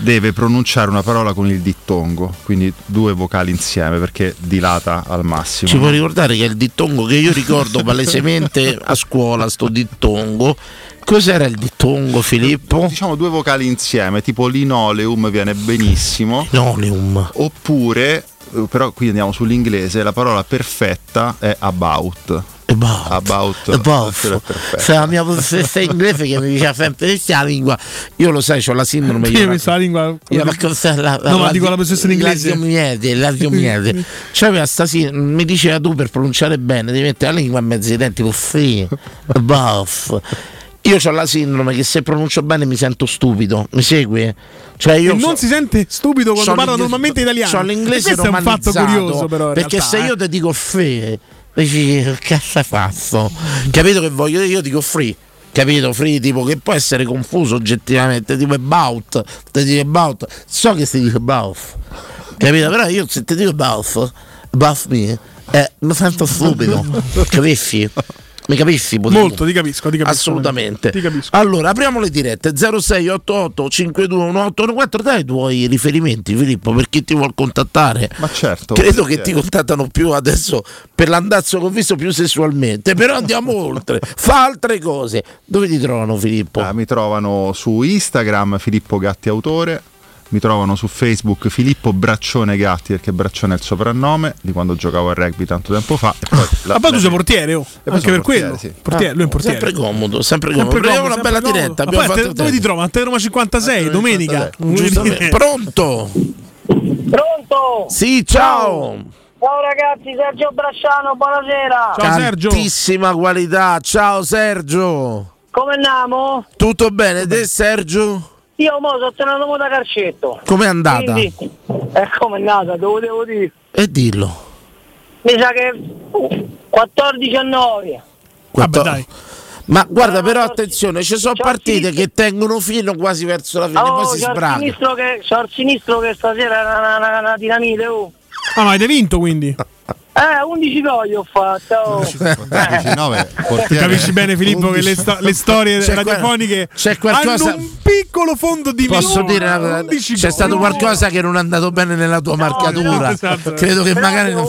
deve pronunciare una parola con il dittongo, quindi due vocali insieme perché dilata al massimo. Ci puoi ricordare che il dittongo che io ricordo palesemente a scuola, sto dittongo. Cos'era il dittongo, Filippo? Diciamo due vocali insieme, tipo linoleum viene benissimo. Linoleum. Oppure, eh, però qui andiamo sull'inglese, la parola perfetta è about. About. About. About. Se la mia professoressa inglese che mi diceva sempre questa la lingua, io lo sai, ho la sindrome. Io io- mi sa la lingua. Io ma cos'è la, No, ma dico la professoressa in inglese. L'adiomiede, l'adiomiede. Cioè, aveva sta sì- mi diceva tu per pronunciare bene, devi mettere la lingua in mezzo ai denti, free, buff. Io ho la sindrome che se pronuncio bene mi sento stupido, mi segui? Cioè io E non so- si sente stupido quando parla normalmente italiano. so l'inglese E questo è un fatto curioso, però. in Perché realtà, se eh. io ti dico free, dici cazzo fatto? Capito che voglio? Io dico free. Capito? Free tipo che può essere confuso oggettivamente, tipo about, ti dico about, so che si dice about, capito? Però io se ti dico about, about me, eh, mi sento stupido, capisci? Mi capisci? Potevo? Molto, ti capisco, ti capisco. Assolutamente. Ti capisco. Allora, apriamo le dirette 0688 521814 dai i tuoi riferimenti, Filippo, per chi ti vuol contattare. Ma certo. Credo che ti contattano più adesso per l'andazzo che ho visto più sessualmente, però andiamo oltre. Fa altre cose. Dove ti trovano, Filippo? Ah, mi trovano su Instagram Filippo Gatti Autore, mi trovano su Facebook Filippo Braccione Gatti perché Braccione è il soprannome di quando giocavo a rugby tanto tempo fa. E poi la- Ma poi tu sei portiere, oh. Anche per portiere, quello. sì. Portiere, lui è un Ah, portiere. Sempre comodo, sempre comodo. Sempre comodo, una bella sempre diretta. comodo. abbiamo Ma poi fatto te- dove ti trovo? A te Roma 56, domenica. Pronto? Pronto? Sì, ciao. Ciao ragazzi, Sergio Brasciano, buonasera. Tantissima qualità. Ciao Sergio. Come andiamo? Tutto bene? Te Sergio? Io mo sono tornato mo da Carcetto. Com'è andata? Quindi, eh, come è andata? Dove devo dire? E dillo. Mi sa che uh, 14 a 9. Vabbè, dai. Ma guarda, però attenzione, ci sono partite che tengono filo quasi verso la fine, poi Oh, si sbraga. sinistro che, c'ho il sinistro che stasera è una, una, una dinamite, oh. Ah, ma avete vinto quindi? Eh, 11 gol ho fatto. oh. 19, Tu capisci bene Filippo che le, sto- le storie C'è radiofoniche c'è qualcosa- hanno un piccolo fondo di Posso minore. dire una? 11 C'è gol. stato qualcosa che non è andato bene nella tua marcatura. no, esatto. Credo che Però magari non.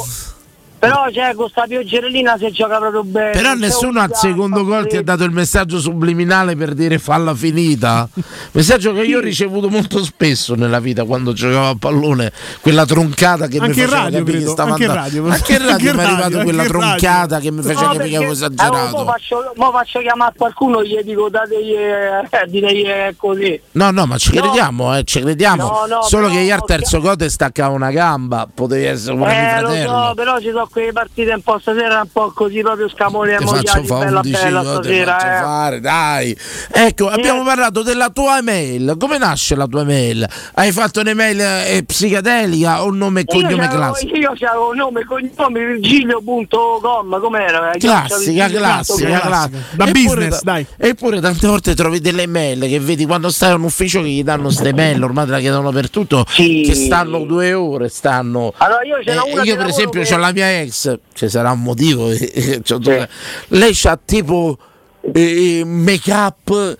Però c'è con sta pioggerellina si gioca proprio bene. Però nessuno al secondo gol ti ha dato il messaggio subliminale per dire falla finita. Messaggio che io ho ricevuto molto spesso nella vita quando giocavo a pallone, quella troncata che Anche mi faceva radio, capire stava anche andando. radio. Anche in radio mi è arrivata radio, quella anche in radio. troncata che mi faceva No, capire che avevo perché- esagerato. eh, mo faccio, mo faccio chiamare qualcuno e gli dico dategli eh, direi eh, così. No, no, ma ci No. crediamo, eh, ci crediamo. No, no, Solo però- che ieri al terzo gol ti staccava una gamba, potevi essere mio Eh, lo fratello. so, però ci sono quelle partite un po' stasera un po' così proprio scamoni e mogliati, bella 11 bella ti stasera. faccio eh. fare, dai. Ecco, abbiamo parlato della tua email. Come nasce la tua email? Hai fatto un'email eh, psichedelica o nome e cognome io c'avevo- classico? Io c'avevo nome e cognome virgilio.com, com'era? Classica, classica, classica. Da Eppure business, dai. Eppure tante volte trovi delle mail che vedi quando stai a un ufficio che gli danno ste mail, ormai te la chiedono per tutto, che stanno due ore, stanno. Allora io Eh, una io che per esempio lavoro ho la mia ex, ci sarà un motivo, eh, due- lei c'ha tipo eh, make up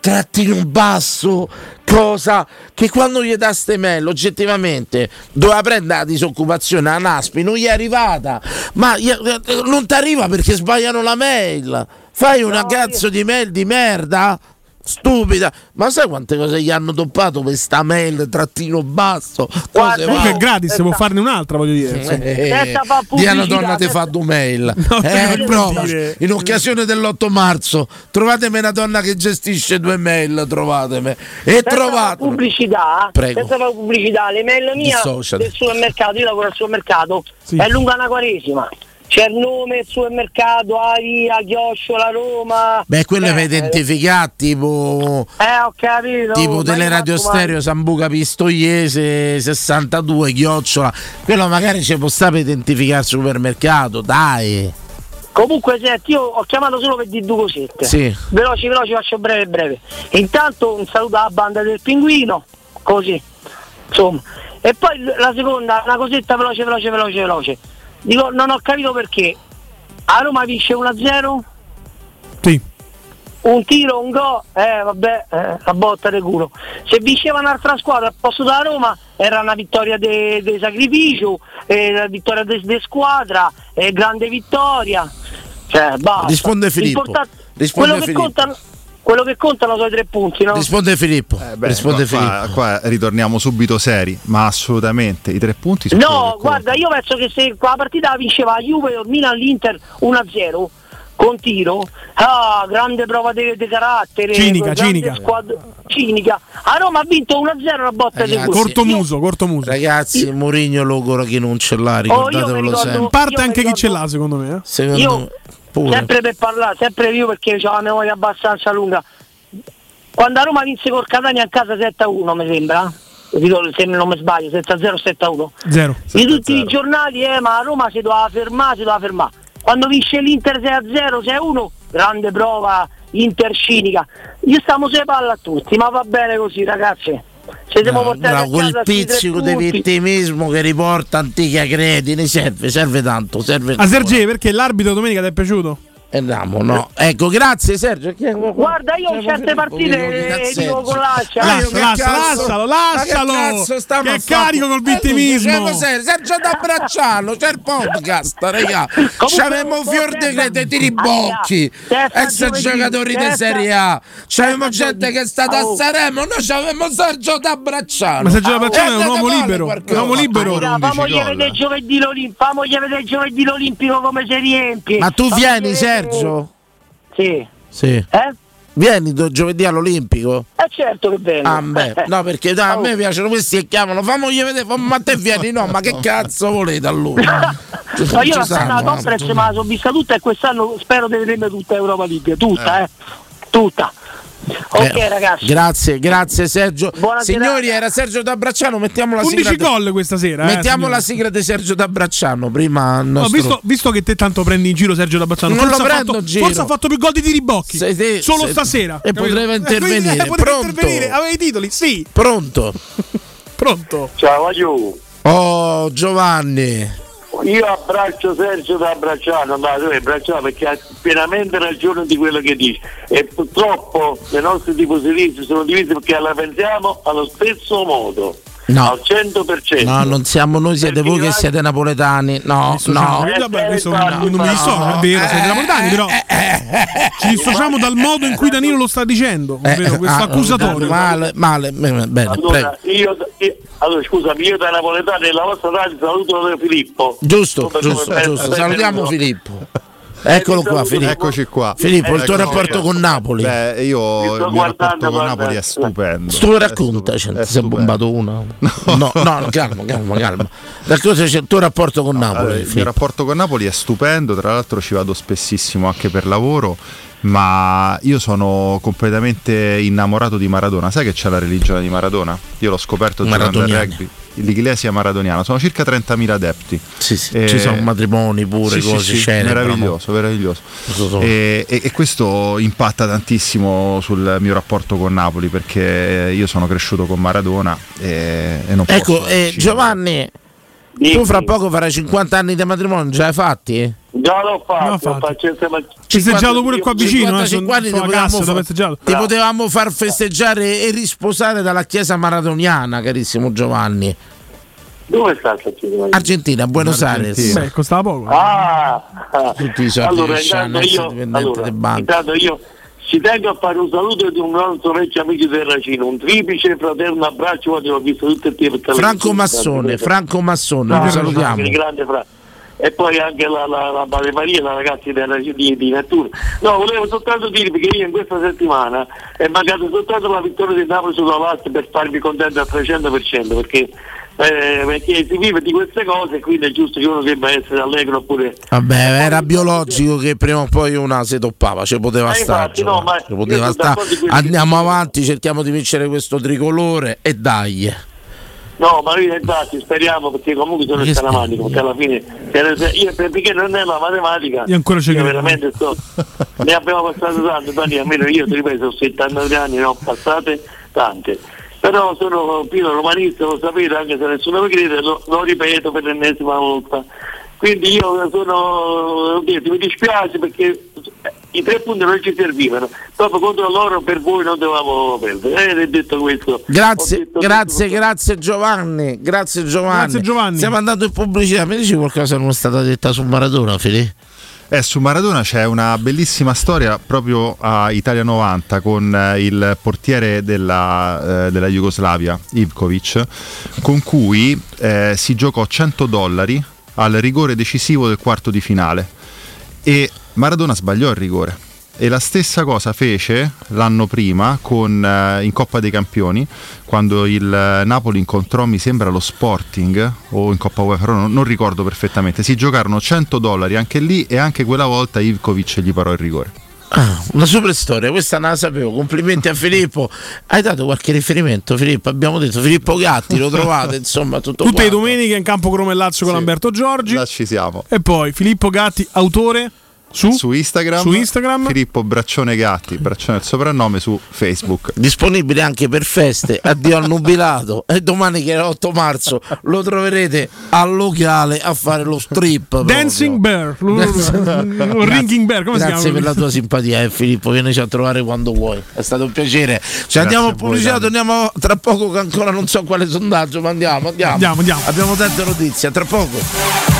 trattino basso, cosa che quando gli dà ste mail oggettivamente doveva prendere la disoccupazione a Naspi, non gli è arrivata, ma gli- non ti arriva perché sbagliano la mail, fai una cazzo di mail di merda. Stupida, ma sai quante cose gli hanno toppato per sta mail trattino basso? Cose Comunque è gratis, può farne un'altra, voglio dire. eh, Senza far di una pubblicità, donna ti fa due mail. No, eh, prova. in occasione dell'8 marzo. Trovatemi una donna che gestisce due mail trovatemi. E trovate pubblicità, Prego. senza fare pubblicità, l'email mia del supermercato, io lavoro al supermercato, Sì. è lunga una quaresima. C'è il nome, il supermercato, Aria, Chiocciola, Roma. beh quello eh, per identificare tipo Eh, ho capito. tipo ma delle io radio manco stereo Sambuca Pistoiese 62 chiocciola quello magari ci può stare per identificare il supermercato dai. Comunque, senti, io ho chiamato solo per dire due cosette. Sì. Veloci, veloci, faccio breve, breve. Intanto un saluto alla banda del pinguino, così. Insomma. E poi la seconda, una cosetta veloce, veloce, veloce, veloce. Dico, non ho capito perché. A Roma vince 1-0? Sì. un tiro, un go, eh vabbè, eh, la botta di culo. Se vinceva un'altra squadra al posto della Roma era una vittoria di sacrificio, eh, una vittoria di squadra, eh, grande vittoria. Cioè, basta. Risponde Filippo. Risponde quello, che Filippo. Quello che contano sono i tre punti, no? risponde Filippo Beh, risponde qua, Filippo qua- qua ritorniamo subito seri, ma assolutamente i tre punti sono No, guarda, io penso che se la partita vinceva la Juve o il Milan l'Inter 1-0 con tiro, ah, grande prova di di carattere, Cinica, cinica. squad- cinica. A Roma ha vinto 1-0 una botta di culo. Corto muso, corto muso. Ragazzi, Mourinho logora chi non ce l'ha, Oh, io ricordatevelo ricordo- sempre. In parte io anche chi ricordo- ce l'ha, secondo me. eh. Secondo Io- me pure. Sempre per parlare, sempre io perché ho la memoria abbastanza lunga. Quando a Roma vinse col Catania a casa 7-1 mi sembra, se non mi sbaglio, 7-0 7-1. Zero. Di tutti i giornali, eh, ma a Roma si doveva fermare, si doveva fermare. Quando vince l'Inter 6-0, 6-1, grande prova, Inter cinica. Io stiamo sulle palle a tutti, ma va bene così ragazzi. Se siamo portati Bravo, a quel pizzico di vittimismo che riporta antica credine serve, serve tanto, serve A tanto. Sergei, perché l'arbitro domenica ti è piaciuto? E andiamo, no. Ecco, grazie Sergio. Guarda, io in certe partite eh, dico con Lascia, cazzo- lascialo, ma lascialo! che Che carico col Eh, vittimismo. cos'è? Sergio D'Abbracciano, c'è il podcast, raga. C'avevamo fior di crete tiribocchi, Testa ex giovedì, giocatori di Serie A. C'avevamo gente che è stata a. Sanremo, noi c'avevamo Sergio D'Abbracciano. Ma Sergio D'Abbracciano è un Eh, uomo libero, un uomo libero. Famogli vedere giovedì l'Olimpico, famogli vedere giovedì l'Olimpico come si riempie. Ma tu vieni, vedere- Sergio? Sì. Sì. Eh? Vieni do- giovedì all'Olimpico? Eh certo che vengo. Ah, beh, no, perché dai, a me piacciono questi che chiamano, famogli vedere, fam- ma te vieni, no, ma che cazzo volete allora? Ma io la stanno, stata conference me la sono vista tutta e quest'anno spero di vedermi tutta Europa League, tutta, eh. Tutta. Ok Eh, ragazzi. Grazie, grazie Sergio. Buona Signori, serata. era Sergio D'Abbracciano, mettiamo la 11 sigla. gol questa sera. eh, Mettiamo signori. la sigla di Sergio D'Abbracciano prima il No, nostro... visto, visto che te tanto prendi in giro Sergio D'Abbracciano, Non forse, lo ha prendo fatto, giro. forse ha fatto più gol di Tiribocchi. Se- se- Solo se- stasera. e capito? poteva Eh, intervenire. eh, poteva Pronto? intervenire. Aveva i titoli, sì. Pronto? Pronto. Ciao Aiù, Oh, Giovanni. Io abbraccio Sergio da Bracciano, ma tu abbracciamo perché ha pienamente ragione di quello che dice e purtroppo le nostre tifoserie si sono divise perché la pensiamo allo stesso modo. No. al 100%. No, non siamo noi, siete voi che siete napoletani. No, no. Eh, vabbè, questo Eh, non mi dissocio, è vero, siete napoletani, però ci dissociamo dal modo in cui Danilo lo sta dicendo, ovvero Eh, questo ah, accusatorio. Male, male, bene. Allora, io, io- allora, scusami, io da napoletano nella vostra radio saluto Filippo. Giusto, giusto, giusto. Salutiamo Filippo. Eccolo qua, Filippo. Eccoci qua. Filippo, il tuo Ecco, rapporto con Napoli. Beh, io il mio rapporto con. Napoli è stupendo. Tu È racconta, stu- cioè, è ti sei bombato una. No, no, calma, calma, calma. Racconta c'è il tuo rapporto con Napoli. Allora, il mio rapporto con Napoli è stupendo, tra l'altro ci vado spessissimo anche per lavoro, ma io sono completamente innamorato di Maradona. Sai che c'è la religione di Maradona? Io l'ho scoperto al Maradoniani. rugby. L'Iglesia maradoniana, sono circa 30.000 adepti. Sì, sì, Eh, Ci sono matrimoni pure, sì, cose, sì, scene. meraviglioso, meraviglioso. E, e- e questo impatta tantissimo sul mio rapporto con Napoli perché io sono cresciuto con Maradona e, e non Ecco, posso eh, Giovanni, tu fra poco farai 50 anni di matrimonio, già hai fatti? Già l'ho fatto, No, faccio Festeggiato pure qua vicino, eh, 55 anni ti sulla potevamo, fa- ti potevamo far festeggiare e risposare dalla chiesa maradoniana, carissimo Giovanni. Dove sta il saccino? Argentina, Buenos Aires. Beh, costava poco. Ah, Tutti i soldi allora intanto io, allora, intanto io ci tengo a fare un saluto di un nostro vecchio amico del Racino, un triplice fraterno abbraccio quando l'ho visto tutte e tre per. Franco Massone, Franco Massone, lo Franco, salutiamo. il grande Fra- E poi anche la, la, la Madre Maria, la ragazza del Racino di, di Nettuno. No, volevo soltanto dirvi che io in questa settimana è mancata soltanto la vittoria del Napoli sulla Lazio per farmi contento al 300% perché, eh, perché si vive di queste cose e quindi è giusto che uno debba essere allegro oppure Vabbè, era biologico che prima o poi una si toppava, ci poteva Eh, stare. infatti, no, ma poteva sono quelli Andiamo avanti, cerchiamo di vincere questo tricolore e dai. No, ma io infatti speriamo perché comunque sono Che scaramantico, perché alla fine io, perché non è la matematica, Io ancora ci veramente sto, ne abbiamo passate tante, Tony, almeno io ti ripeto, ho 79 anni, ne ho passate tante. Però sono pieno romanista, lo sapete, anche se nessuno mi crede, lo, lo ripeto per l'ennesima volta. Quindi io sono, detto, mi dispiace perché i tre punti non ci servivano. Proprio contro loro per voi non dovevamo perdere. E detto questo. Grazie, detto grazie, grazie Giovanni. Grazie Giovanni. Grazie, Giovanni. Stiamo andando in pubblicità. Mi dici qualcosa che non è stata detta su Maradona, Fili? Eh, su Maradona c'è una bellissima storia proprio a Italia 90 con eh, il portiere della, eh, della Jugoslavia, Ivkovic, con cui eh, si giocò 100 dollari al rigore decisivo del quarto di finale e Maradona sbagliò il rigore. E la stessa cosa fece l'anno prima con, eh, in Coppa dei Campioni, quando il eh, Napoli incontrò, mi sembra, lo Sporting o in Coppa UEFA, però non, non ricordo perfettamente. Si giocarono 100 dollari anche lì e anche quella volta Ivkovic gli parò il rigore. Ah, una super storia, questa non la sapevo. Complimenti a Filippo. Hai dato qualche riferimento, Filippo? Abbiamo detto Filippo Gatti, lo trovate, insomma, tutto Tutte le domeniche in campo Cromellazzo con Lamberto Giorgi. Là ci siamo. E poi Filippo Gatti, autore su, Su Instagram, Su Instagram. Filippo Braccione Gatti, Braccione è il soprannome su Facebook. Disponibile anche per feste, addio al nubilato e domani che è l'8 marzo lo troverete al locale a fare lo strip. proprio. Dancing Bear, lo- lo- Ringing Bear, come si Grazie chiama? per la tua simpatia, eh, Filippo. Vienici a trovare quando vuoi. È stato un piacere. Ci andiamo a pubblicità, torniamo tra poco. Che ancora non so quale sondaggio, ma andiamo, andiamo. Andiamo, andiamo. Abbiamo tante notizie. Tra poco.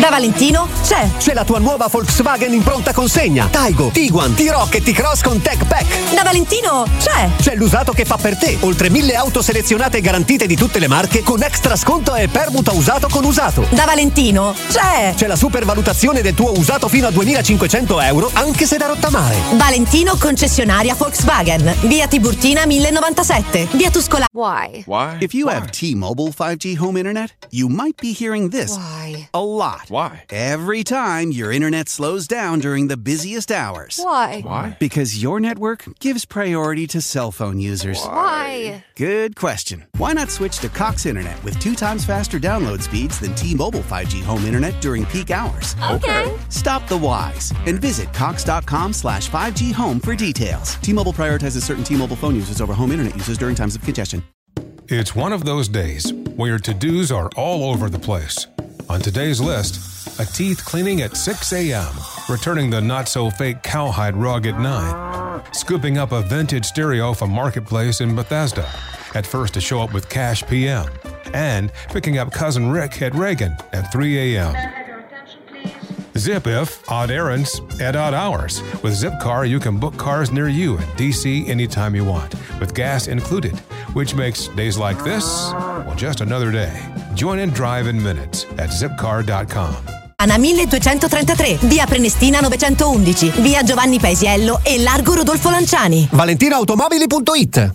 Da Valentino c'è. C'è la tua nuova Volkswagen in pronta consegna. Taigo, Tiguan, T-Rock e T-Cross con Tech Pack. Da Valentino c'è. C'è l'usato che fa per te. Oltre mille auto selezionate e garantite di tutte le marche con extra sconto e permuta usato con usato. Da Valentino c'è. C'è la supervalutazione del tuo usato fino a 2500 euro anche se da rottamare. Valentino concessionaria Volkswagen. Via Tiburtina 1097. Via Tuscolana. Why? Why? If you have T-Mobile 5G home internet, you might be hearing this Why? a lot. Why? Every time your internet slows down during the busiest hours. Why? Why? Because your network gives priority to cell phone users. Why? Good question. Why not switch to Cox Internet with two times faster download speeds than T-Mobile 5G home internet during peak hours? Okay. Stop the whys and visit cox.com slash 5G home for details. T-Mobile prioritizes certain T-Mobile phone users over home internet users during times of congestion. It's one of those days where your to dos are all over the place. On today's list, a teeth cleaning at 6 a.m., returning the not so fake cowhide rug at 9, scooping up a vintage stereo from Marketplace in Bethesda, at first to show up with cash PM, and picking up cousin Rick at Reagan at 3 a.m. Zip if odd errands at odd hours. With Zipcar, you can book cars near you in DC anytime you want, with gas included, which makes days like this, well, just another day. Join and drive in minutes at zipcar.com. Ana 1233, via Prenestina 911, via Giovanni Paesiello e largo Rodolfo Lanciani. ValentinoAutomobili.it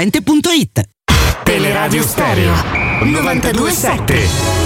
Teleradio Stereo. 927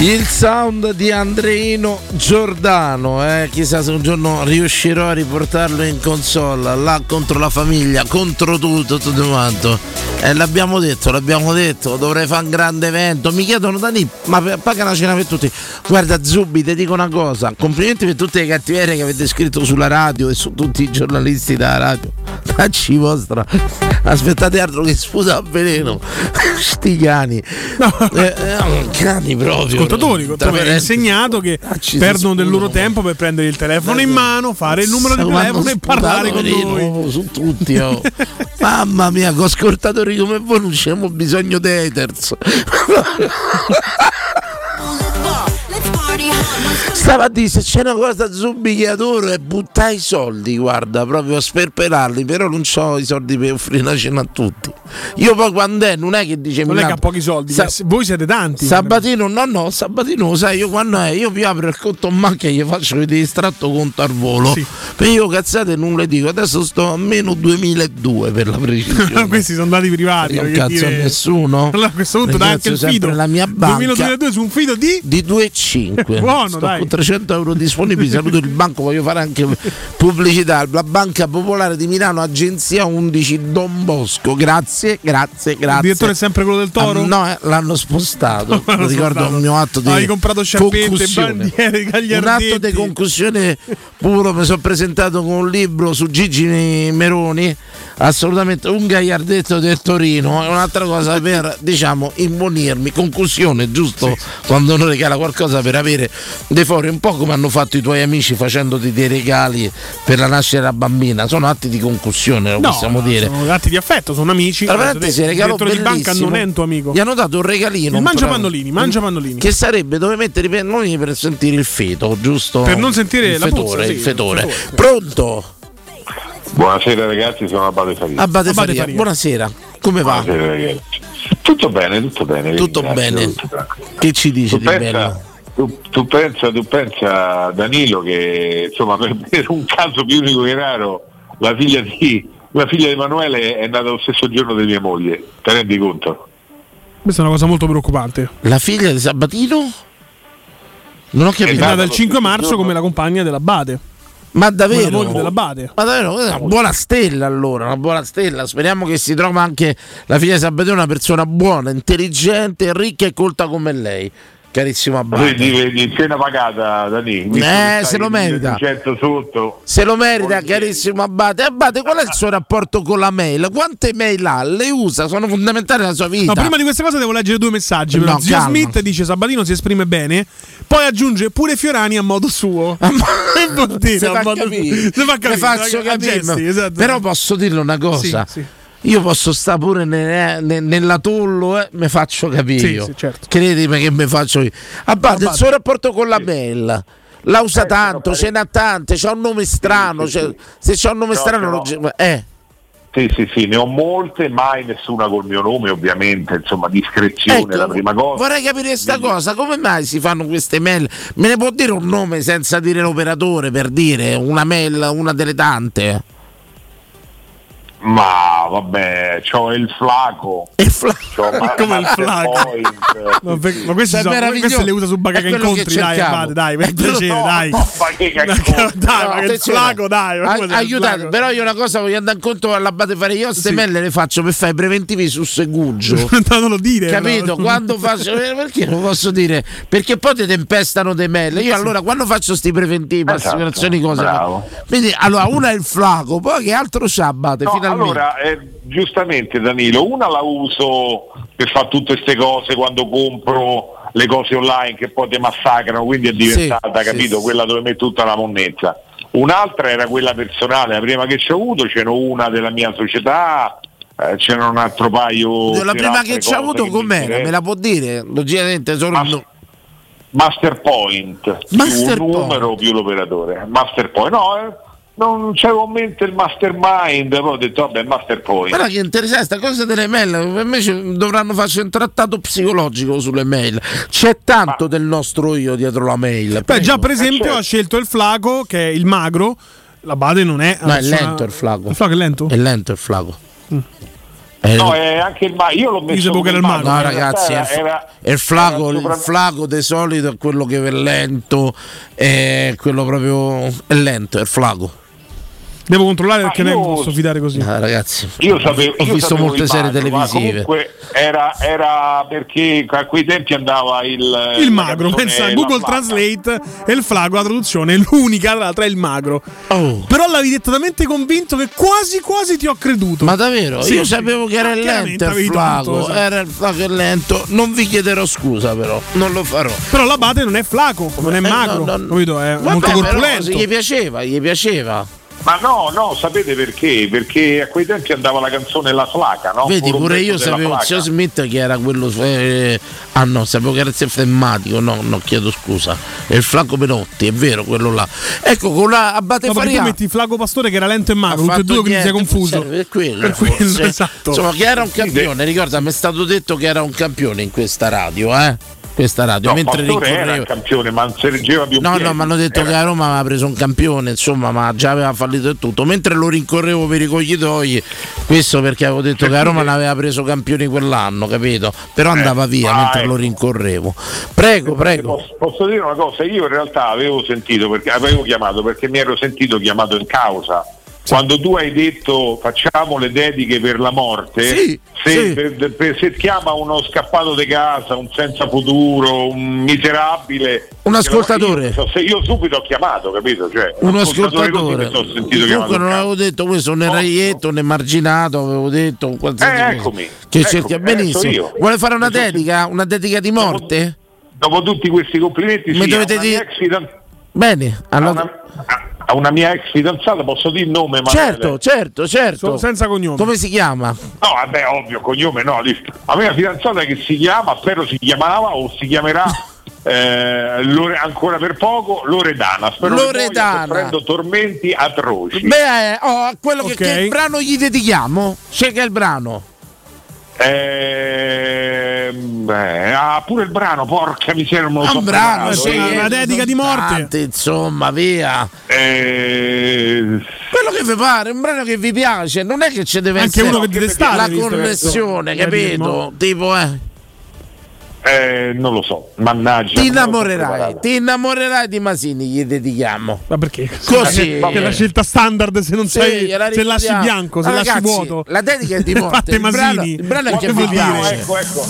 Il sound di Andreino Giordano, eh? chissà se un giorno riuscirò a riportarlo in console, là contro la famiglia, contro tutto, tutto quanto. E l'abbiamo detto, l'abbiamo detto, dovrei fare un grande evento. Mi chiedono Dani, ma per- paga una cena per tutti. Guarda Zubi, ti dico una cosa, complimenti per tutte le cattiverie che avete scritto sulla radio e su tutti i giornalisti della radio. Dacci vostra. Aspettate altro che sputa a veleno. Sti cani. Eh, eh, cani proprio. Ascoltatori, è parentesi. insegnato che ci si perdono del loro tempo per prendere il telefono in mano, fare il numero di telefono e parlare con noi. Su tutti, oh. Mamma mia, con ascoltatori come voi non abbiamo bisogno di haters. Stava a dire se c'è una cosa adoro è buttare i soldi, guarda, proprio a sperperarli, però non ho i soldi per offrire una cena a tutti. Io poi quando è, non è che dice Non è che ha pochi soldi, Sa- che voi siete tanti. Sabatino, no, no, Sabatino, sai, io quando è, io vi apro il conto in banca e gli faccio vedere estratto conto al volo. Perché io cazzate non le dico, adesso sto a meno 2002 per la precisione. Questi sono dati privati. non cazzo dire. a nessuno. Allora a questo punto dai anche il fido. la mia banca 2022 su un fido di di 2,5 Buono, Sto. Con 300 euro disponibili saluto il banco voglio fare anche pubblicità. La banca popolare di Milano agenzia 11 Don Bosco. Grazie grazie grazie Il direttore è sempre quello del Toro? Ah, no eh, l'hanno spostato. L'hanno ricordo spostato. un mio atto di Hai comprato sciarpette, bandiere, un atto di concussione puro mi sono presentato con un libro su Gigi Meroni assolutamente un gagliardetto del Torino è un'altra cosa per diciamo imbonirmi concussione giusto quando uno regala qualcosa per avere dei fori un po' come hanno fatto i tuoi amici facendoti dei regali per la nascita della bambina sono atti di concussione lo No, possiamo dire sono atti di affetto, sono amici. tra parentesi, il regalo direttore di banca non è un tuo amico. Gli hanno dato un regalino. Il mangia pannolini, mangia pannolini. Che sarebbe dove mettere i pannolini per sentire il feto, giusto? Per non sentire il la fetore, puzza, sì, il fetore. il fetore. Pronto? Buonasera ragazzi, sono Abate Faria. Abate Faria. Buonasera. Come va? Buonasera ragazzi. Tutto bene, tutto bene. Tutto bene. tutto. Che ci dici Tu di bello? pensa, tu, tu pensa, tu pensa, Danilo, che insomma per, per un caso più unico che raro, la figlia di, la figlia di Emanuele è nata lo stesso giorno di mia moglie. Te rendi conto? Questa è una cosa molto preoccupante. La figlia di Sabatino? Non ho È capito. nata il 5 marzo come la compagna dell'Abate. Ma davvero? Ma davvero? Una buona stella allora, una buona stella. Speriamo che si trova anche la figlia di Sabatino una persona buona, intelligente, ricca e colta come lei. Carissimo Abate. Vedi, vedi, cena pagata, visto che Eh, se lo merita. 200 sotto. Se lo merita, carissimo Abate. Abate, qual è il suo rapporto con la mail? Quante mail ha? Le usa? Sono fondamentali nella sua vita. No, prima di queste cose devo leggere due messaggi. No, però. Zio calma. Smith dice Sabatino si esprime bene, poi aggiunge pure Fiorani a modo suo. Che vuol dire, Se a fa capire. Se fa Le capire, faccio a capire. gesti, esatto. Però posso dirle una cosa. Sì, sì. Io posso stare pure ne- ne- nell'atollo e mi faccio capire Sì, sì, certo. Credimi che mi faccio io. Abate, il suo rapporto con la mail. La usa tanto, ce n'ha tante, c'ha un nome strano. cioè, se c'ha un nome No, strano, no. non eh. Sì, sì, sì, ne ho molte, mai nessuna col mio nome, ovviamente, insomma, discrezione è la prima cosa. Ecco, Vorrei capire questa cosa, come mai si fanno queste mail? Me ne può dire un nome senza dire l'operatore per dire una mail, una delle tante? Ma vabbè, c'ho il flaco. Il flaco? Ma- Come il flaco? Ma, per- ma questi È sono, meraviglioso. queste le usa su che Incontri, dai. Abate, dai, per piacere, no, dai. no, ma che cacchio. dai, ma che flaco, dai. il aiutate, flaco? però io una cosa voglio andare incontro all'abate fare io queste mail le faccio per fare i preventivi su Segugio. non lo dire. Capito? no. Quando faccio perché non posso dire? Perché poi ti tempestano dei mail. Io allora quando faccio sti preventivi, Esatto, assicurazioni cose. Quindi allora una è il flaco, poi che altro c'ha Abate No, finalmente? allora, eh, giustamente Danilo, una la uso per fare tutte queste cose quando compro le cose online che poi ti massacrano, quindi è diventata, Sì, capito, sì, quella dove metto tutta la monnezza. Un'altra era quella personale, la prima che ci ho avuto, c'era una della mia società, eh, c'era un altro paio. la per prima che c'ha cose avuto com'era? Me la può dire? Logicamente solo no. Master Point, Master più un numero più l'operatore. Master Point, no, eh, non c'avevo in mente il mastermind, poi ho detto vabbè Master Point. Guarda che interessante, sta cosa delle mail, per me ci- dovranno farci un trattato psicologico sulle mail. C'è tanto del nostro io dietro la mail. Beh, già prego. per esempio ha scelto il flaco, che è il magro. La Bade non è. No, è lento il flaco. Il flaco è lento? È lento il flaco. Eh, No, è anche il mago. Io l'ho messo Dicevo che come era il mago. No, ragazzi, era- è, era- è il flaco, era il flaco di solito è quello che è lento, è quello proprio è lento, è il flaco. Devo controllare perché non io- mi posso fidare così. Ah, ragazzi, Io sapevo, ho io visto sapevo molte serie televisive. Comunque era, era perché a quei tempi andava il Il magro, pensa La Google. Translate e il flago, la traduzione è l'unica, tra l'altro è il magro. Oh. Però l'avevi detto talmente convinto che quasi quasi ti ho creduto. Ma davvero? Sì, Io sì. sapevo che era lento il flaco, tanto, era il flaco e lento. Non vi chiederò scusa però, non lo farò. Però l'abate non è flaco, non è Eh, magro, no, no, capito? È Vabbè, molto però, corpulento. se gli piaceva, gli piaceva. Ma no, no, sapete perché? Perché a quei tempi andava la canzone La Flaca, no? Vedi, pure io sapevo zio Smith che era quello. eh, ah no, sapevo che era il femmatico. No, no, chiedo scusa. È il Flaco Menotti, è vero quello là. Ecco, con la Abate No, Faria. metti Flaco Pastore che era lento e magro, tutti e due quindi sei niente, confuso. forse Per quello, Per quello, esatto. Insomma, che era un campione, ricorda, mi è stato detto che era un campione in questa radio, eh? Questa radio, No, mentre Pastore era il campione, ma non si reggeva più No, piedi. no, mi hanno detto Era- che a Roma aveva preso un campione, insomma, ma già aveva fallito e tutto. Mentre lo rincorrevo per i coglitoi, questo perché avevo detto che a Roma ne aveva preso campioni quell'anno, capito? Però andava via ah, mentre lo ecco. rincorrevo. Prego, prego. Posso, posso dire una cosa? Io in realtà avevo sentito, perché avevo chiamato, perché mi ero sentito chiamato in causa. Quando tu hai detto facciamo le dediche per la morte, Sì, se, sì. per- per- se chiama uno scappato di casa, un senza futuro, un miserabile, Un ascoltatore. Io, se io subito ho chiamato, capito? Cioè, Un ascoltatore. in non avevo detto questo, né raietto né marginato, avevo detto un qualsiasi Eh, eccomi, Che eccomi, cerca adesso benissimo. Vuole fare una dedica? Una dedica di morte? Dopo tutti questi complimenti, Mi sì, dovete dire- ex Bene, a allora. una, a una mia ex fidanzata, posso dire il nome? Manuele? Certo, certo, certo. senza cognome. Come si chiama? No, vabbè, ovvio, cognome no. A me la fidanzata che si chiama, spero si chiamava o si chiamerà eh, Lore- ancora per poco, Loredana. Spero che Loredana. soffrendo tormenti atroci. Beh, oh, quello che, Ok. che brano gli dedichiamo? Cerca il brano. Ehm, beh, ah, pure il brano, porca miseria, non me lo Ah, so un brano, sì, eh. una dedica di morte. Tante, insomma, via. Eh, Quello che vi pare, un brano che vi piace, non è che ci deve Anche essere uno che la connessione, capito? Tipo, eh, eh, non lo so, mannaggia. ti innamorerai, ti innamorerai di Masini, gli dedichiamo. Ma perché? Così. Che è la scelta standard se non Sì, sei se lasci bianco, se lasci vuoto. La dedica è di morte. Il, brano, Masini. il brano è che piace. Ecco, ecco.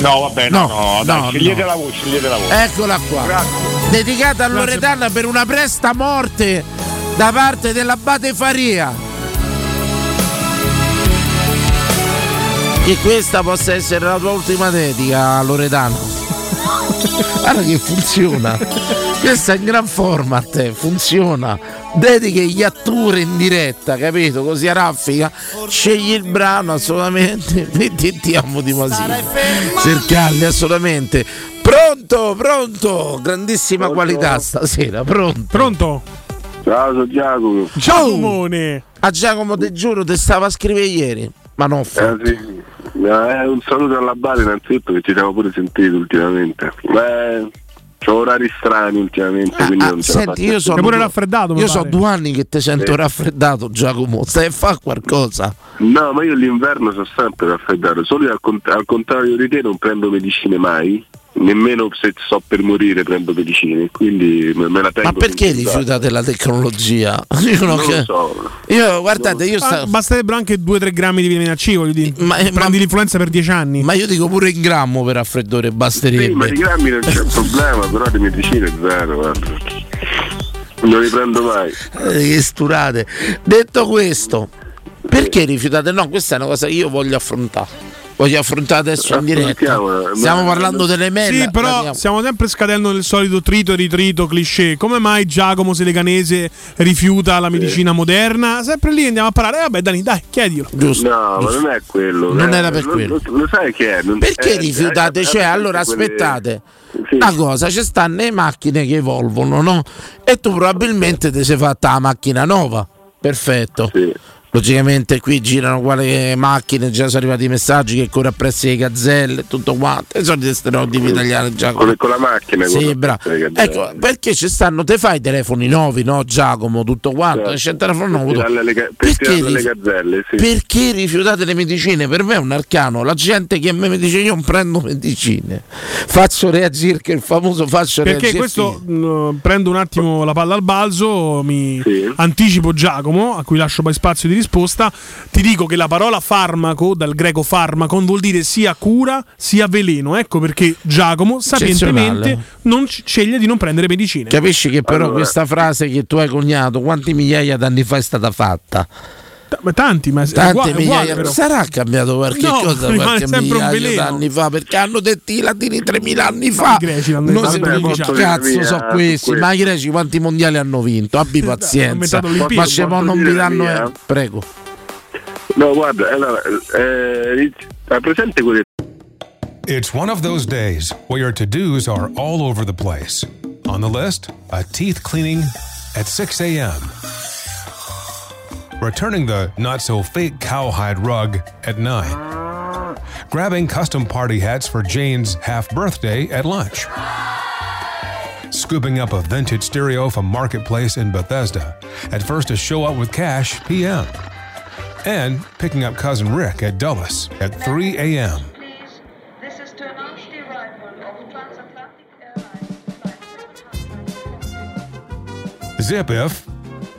No, vabbè, no, No, no, dai, no, scegliete no. la voi, scegliete la voi. Eccola qua. Dedicata a Loredana per una presta morte da parte dell'abate Faria. Che questa possa essere la tua ultima dedica, Loredana. Guarda che funziona. Questa è in gran format, eh, funziona. Dediche gli attori in diretta, capito? Così a raffica. Scegli il brano assolutamente. Metti ti amo di Masini. Cercarli assolutamente. Pronto, pronto. Grandissima qualità stasera. Pronto. Pronto? Ciao, sono Giacomo. Giacomone. A Giacomo te giuro, te stava a scrivere ieri. Ma non fa. Eh, sì. Eh, un saluto alla Bari innanzitutto che ci siamo pure sentiti ultimamente. Beh, c'ho orari strani ultimamente, quindi non ce Ah, Senti, io sono, pure raffreddato, io so due anni che ti sento Sì. raffreddato, Giacomo. Stai a fare qualcosa. No, ma io l'inverno sono sempre raffreddato, solo che al, cont- al contrario di te non prendo medicine mai, nemmeno se sto per morire prendo medicine, quindi me, la tengo. Ma perché rifiutate la tecnologia? Io, non Non che- lo so. io guardate, io Ah, sta- basterebbero anche 2-3 grammi di vitamina C, voglio dire. Ma- Prendi ma- l'influenza per 10 anni. ma io dico pure in grammo per raffreddore Sì, ma basterebbe. di grammi non c'è problema, però di medicine zero, guarda. Non li prendo mai. Eh, che sturate. Detto questo, perché rifiutate? No, questa è una cosa che io voglio affrontare. Voglio affrontare adesso in diretta. Affrontiamola, Stiamo parlando delle mail. Sì, però stiamo sempre scadendo nel solito trito e ritrito cliché. Come mai Giacomo Seleganese rifiuta la medicina moderna? Sempre lì andiamo a parlare. Eh, vabbè, Dani, dai, chiedilo. Giusto. No, ma non è quello. Non eh, era per lo, quello. Lo, lo sai che è? Non- Perché eh, rifiutate? eh, Cioè, eh, allora quelle- aspettate. Sì. Una cosa, ci stanno le macchine che evolvono, no? E tu probabilmente ti sei fatta la macchina nuova. Perfetto. Sì. Logicamente qui girano quale macchine, già sono arrivati i messaggi che corre appresso le gazzelle, tutto quanto. I soliti stereotipi italiani già. Con, con la macchina. con Sì, bravo. Ecco, perché ci stanno, te fai i telefoni nuovi, no Giacomo, tutto quanto, c'è il telefono nuovo. Per tirarle le ga- per Perché, rif- gazzelle, sì. perché rifiutate le medicine? Per me è un arcano. La gente che a me mi dice io non prendo medicine, faccio reagire, che il famoso faccio Perché reagire. questo mh, prendo un attimo la palla al balzo, mi anticipo Giacomo, a cui lascio poi spazio di risposta. Ti dico che la parola farmaco, dal greco farmacon, vuol dire sia cura sia veleno. Ecco perché Giacomo sapientemente non c- sceglie di non prendere medicine. Capisci che però Allora- questa frase che tu hai coniato, quanti migliaia d'anni fa è stata fatta? Ma tanti, ma Tante uguale- migliaia uguale, sarà cambiato qualche No, cosa qualche migliaio d'anni fa perché hanno detto i latini 3000 anni fa. i greci l'hanno non detto. si cazzo so questi ma i greci quanti mondiali hanno vinto? Abbi pazienza. ma se Posso non vi la danno eh, prego. No, guarda, allora, eh, hai presente quelle It's one of those days where your to dos are all over the place. On the list, a teeth cleaning at 6 a.m., returning the not so fake cowhide rug at 9, grabbing custom party hats for Jane's half birthday at lunch, scooping up a vintage stereo from Marketplace in Bethesda, at first to show up with cash PM, and picking up cousin Rick at Dulles at 3 a.m. Zip if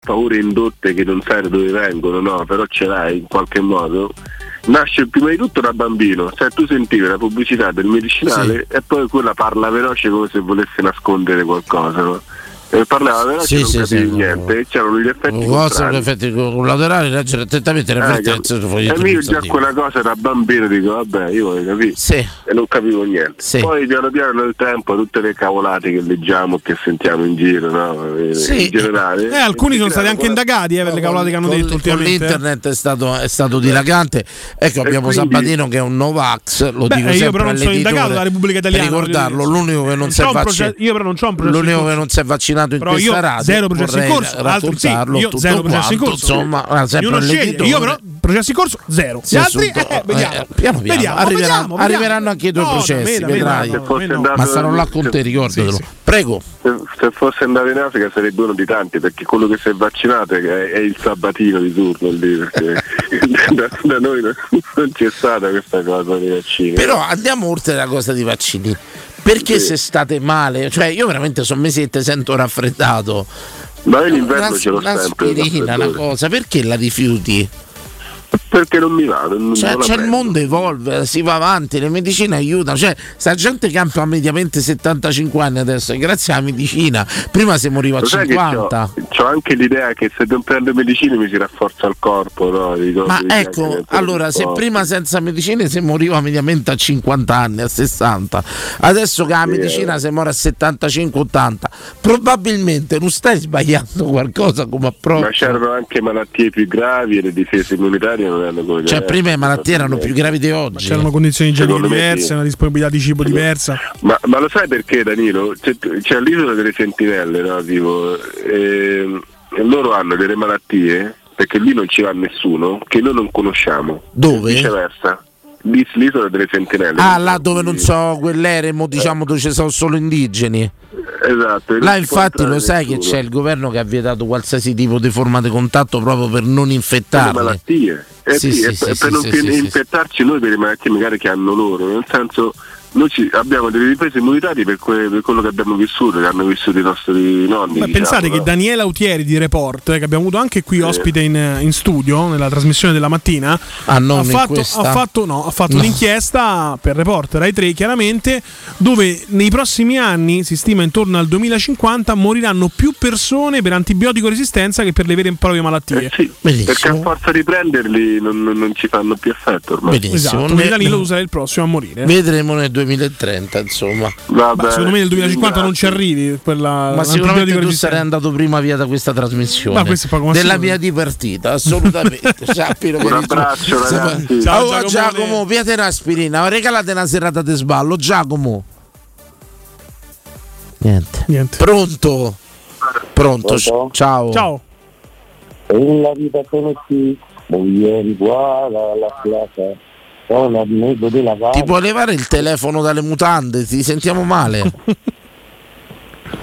paure indotte che non sai da dove vengono, no, però ce l'hai in qualche modo. Nasce prima di tutto da bambino, cioè tu sentivi la pubblicità del medicinale e poi quella parla veloce come se volesse nascondere qualcosa, no? E parlava Sì, non sì, sì, niente, c'erano gli effetti cosa con effetti collaterali leggere attentamente le Eh, avvertenze foglio e io già quella cosa da bambino dico vabbè io voglio capire e non capivo niente poi piano piano nel tempo tutte le cavolate che leggiamo che sentiamo in giro no? Eh, Sì. in generale Eh, alcuni sono stati anche indagati eh, per le cavolate che hanno Con- detto con ultimamente. eh. l'internet è stato, è stato dilagante. Ecco, abbiamo quindi- Sabatino che è un Novax. Lo Beh, dico io sempre però non sono indagato dalla Repubblica Italiana, Per ricordarlo, l'unico che non si è vaccinato. processo- io però non c'ho un processo in L'unico che non si è vaccinato in Però questa io radio. zero processi in corso, altri sì, io zero processi in corso. Insomma, ah, sempre sceglie, io però processi in corso zero. Gli altri eh, vediamo. eh, piano piano, Vediamo, arriveranno, arriveranno anche i tuoi No, processi, vedrai. Ma saranno là con te, ricordatelo. Prego. Se, se fosse andato in Africa sarebbe uno di tanti perché quello che si è vaccinato è, è il sabatino di turno lì perché da, da noi non, non c'è stata questa cosa dei vaccini. Però andiamo oltre la cosa dei vaccini. Perché se state male, cioè io veramente sono mesetti sento raffreddato. Ma io l'inverno Una- ce l'ho sempre. il Un'aspirina, una cosa, perché la rifiuti? Perché non mi va, non, Cioè, non cioè, il mondo evolve, si va avanti, le medicine aiutano. Cioè, sta gente campa mediamente 75 anni adesso, grazie alla medicina. Prima si moriva a Lo sai che 50. c'ho, c'ho anche l'idea che se non prendo medicine mi si rafforza il corpo, no? Dico- Ma ecco, allora, se prima senza medicine si moriva mediamente a 50 anni, a 60, adesso che la Sì, medicina eh. si muore a 75-80, probabilmente non stai sbagliando qualcosa come Ma approccio. c'erano anche malattie più gravi e le difese immunitarie non erano come Cioè, prima le malattie erano più gravi di oggi. C'erano condizioni igieniche diverse, sì. una disponibilità di cibo diversa. Ma, ma lo sai perché Danilo? C'è, c'è l'isola delle sentinelle, no? Tipo, ehm, e loro hanno delle malattie, perché lì non ci va nessuno, che noi non conosciamo. Dove? Viceversa. Lì- L'isola delle sentinelle. Ah, là dove non so quell'eremo, diciamo dove ci sono solo indigeni. Esatto. Là infatti lo sai che c'è il governo che ha vietato qualsiasi tipo di forma di contatto proprio per non Per le infettarli. malattie. Eh Sì, sì, sì, per, per non infettarci noi per le malattie magari che hanno loro, nel senso noi ci- abbiamo delle difese immunitarie per, que- per quello che abbiamo vissuto, che hanno vissuto i nostri nonni. Beh, diciamo, pensate che no? Daniela Autieri di Report, eh, che abbiamo avuto anche qui ospite in, in studio nella trasmissione della mattina, Ah, ha, fatto, ha fatto- no, ha fatto No. un'inchiesta per Report Rai 3 chiaramente, dove nei prossimi anni, si stima intorno al 2050, moriranno più persone per antibiotico resistenza che per le vere e proprie malattie. Eh sì, perché a forza di prenderli non, non- non ci fanno più effetto ormai. Benissimo. Esatto, Ne- tu sarai il prossimo a morire. Vedremo nel 2030, insomma. Ma secondo me nel 2050 non ci arrivi per la, Ma sicuramente tu sarai andato prima via da questa trasmissione Ma questo della mia dipartita, assolutamente. Sappilo Un abbraccio, ragazzi. Ciao, Oh. Giacomo, piate un'aspirina, regalate una serata di sballo, Giacomo. Niente. Pronto? Pronto? Pronto? Ciao. Ciao. En la vida conocí muy bien igual a la plaza, con el medio de la Ti puoi levare il telefono dalle mutande? Ti sentiamo male.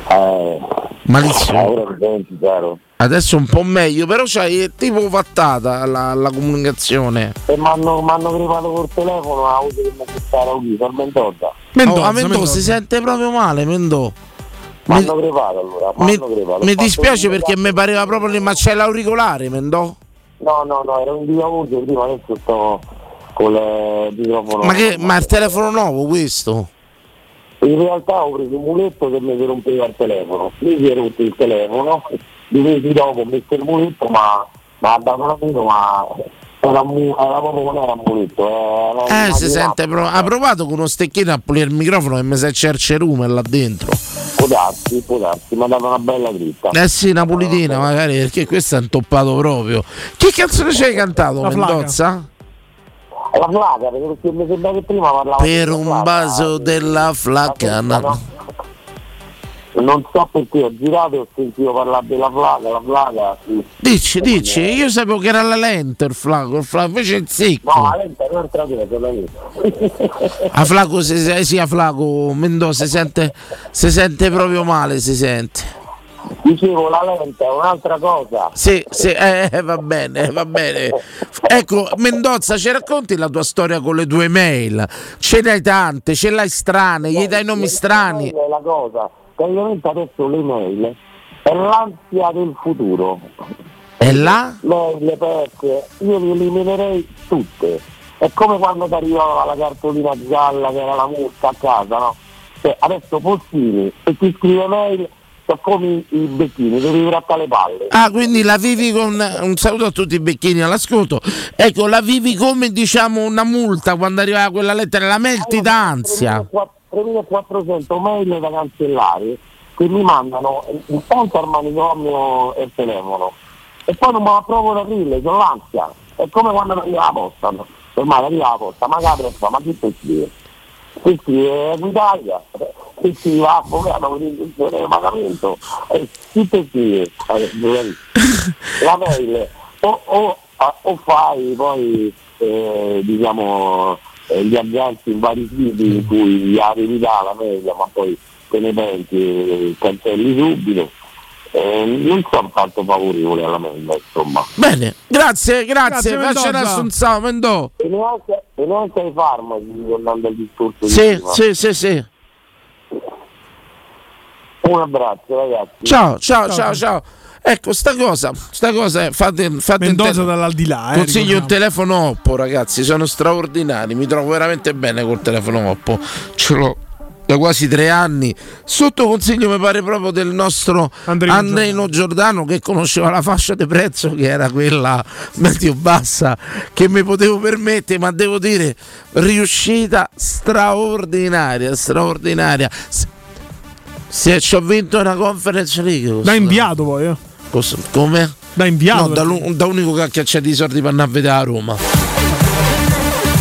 Eh, Malissimo. Ora mi senti, caro. Adesso un po' meglio, però c'hai tipo fattata la, la comunicazione. E mi hanno privato col telefono, ha avuto che mi stare qui, per Mendoza. oh, a Mendò si sente proprio male, Mendò. Mi hanno privato allora, mi Mi, dispiace perché mi pareva proprio lì, ma c'è l'auricolare, Mendò? No, no, no, era un dia audio, prima adesso sto con il microfono. Ma, che, ma il telefono nuovo questo? In realtà ho preso un muletto che mi si rompeva il telefono, mi si è rotto il telefono, due mesi dopo ho messo il muletto ma ma ha dato una mano ma era, era proprio non era un muletto, era Eh, si sente pro- Ha provato con uno stecchino a pulire il microfono e mi si è cercerume là dentro. Può darsi, può darsi, mi ha dato una bella dritta. Eh sì, una pulitina magari, perché questo è intoppato proprio. Che canzone ci hai cantato, La. Mendozza? La flaca, perché mi sembra che prima parlava Per un flaca. vaso della flacca. no. Non so perché ho girato e ho sentito parlare della flaca, la flaca. sì. Dici, dici, io sapevo che era la lenta il flaco, il flaco invece è il secco. No, la lenta è un'altra cosa, la lenta. A flaco si, si- sì, a flaco Mendoza si sente, si sente proprio male, si sente. Dicevo, la lenta è un'altra cosa. Sì, sì, eh, va bene, va bene. Ecco, Mendozza, ci racconti la tua storia con le tue mail? Ce n'hai tante, ce l'hai strane, gli dai nomi strani. È la cosa. Praticamente adesso le mail è l'ansia del futuro. E là? Mail, perché io le eliminerei tutte. È come quando ti arrivava la cartolina gialla che era la multa a casa, no? Cioè, adesso Postini e ti scrive mail sono come i, becchini, devi grattare le palle. Ah, quindi la vivi con un saluto a tutti i becchini all'ascolto. Ecco, la vivi come diciamo una multa quando arriva quella lettera, la mail ti dà ansia. 3400 mail da cancellare che mi mandano intanto al manicomio e il telefono e poi non me la provo ad aprile, sono l'ansia. È come quando arriva la posta, ormai arriva la posta, ma capre fa, ma chi ti scrive? Ti scrive Equitalia, ti scrive avvocato con l'intenzione di pagamento, e chi ti scrive? Eh, La mail o, o- o fai poi eh, diciamo eh, gli agganci in vari siti in cui ha verità la mail ma poi te ne penti e cancelli subito eh, non sono tanto favorevole alla mail insomma Bene, grazie, grazie, Grazie, un'assunzione, Mendò. e neanche, e neanche ai farmaci tornando al discorso di Sì, prima. sì, sì, sì. Un abbraccio ragazzi Ciao, ciao, ciao, ciao. Ecco, sta cosa, sta cosa è, fate, fate Mendoza un te- dall'aldilà. Eh, Consiglio un ricordiamo. telefono Oppo, ragazzi, sono straordinari, mi trovo veramente bene col telefono Oppo. Ce l'ho da quasi tre anni. Sotto consiglio mi pare proprio del nostro Andreino Giordano che conosceva la fascia di prezzo che era quella medio bassa che mi potevo permettere, ma devo dire riuscita straordinaria, straordinaria. Se ci ho vinto una conference league. Da inviato poi, eh. Posso- come? Da inviato. No, da, lu- da unico che ha cacciato i soldi per andare a vedere a Roma.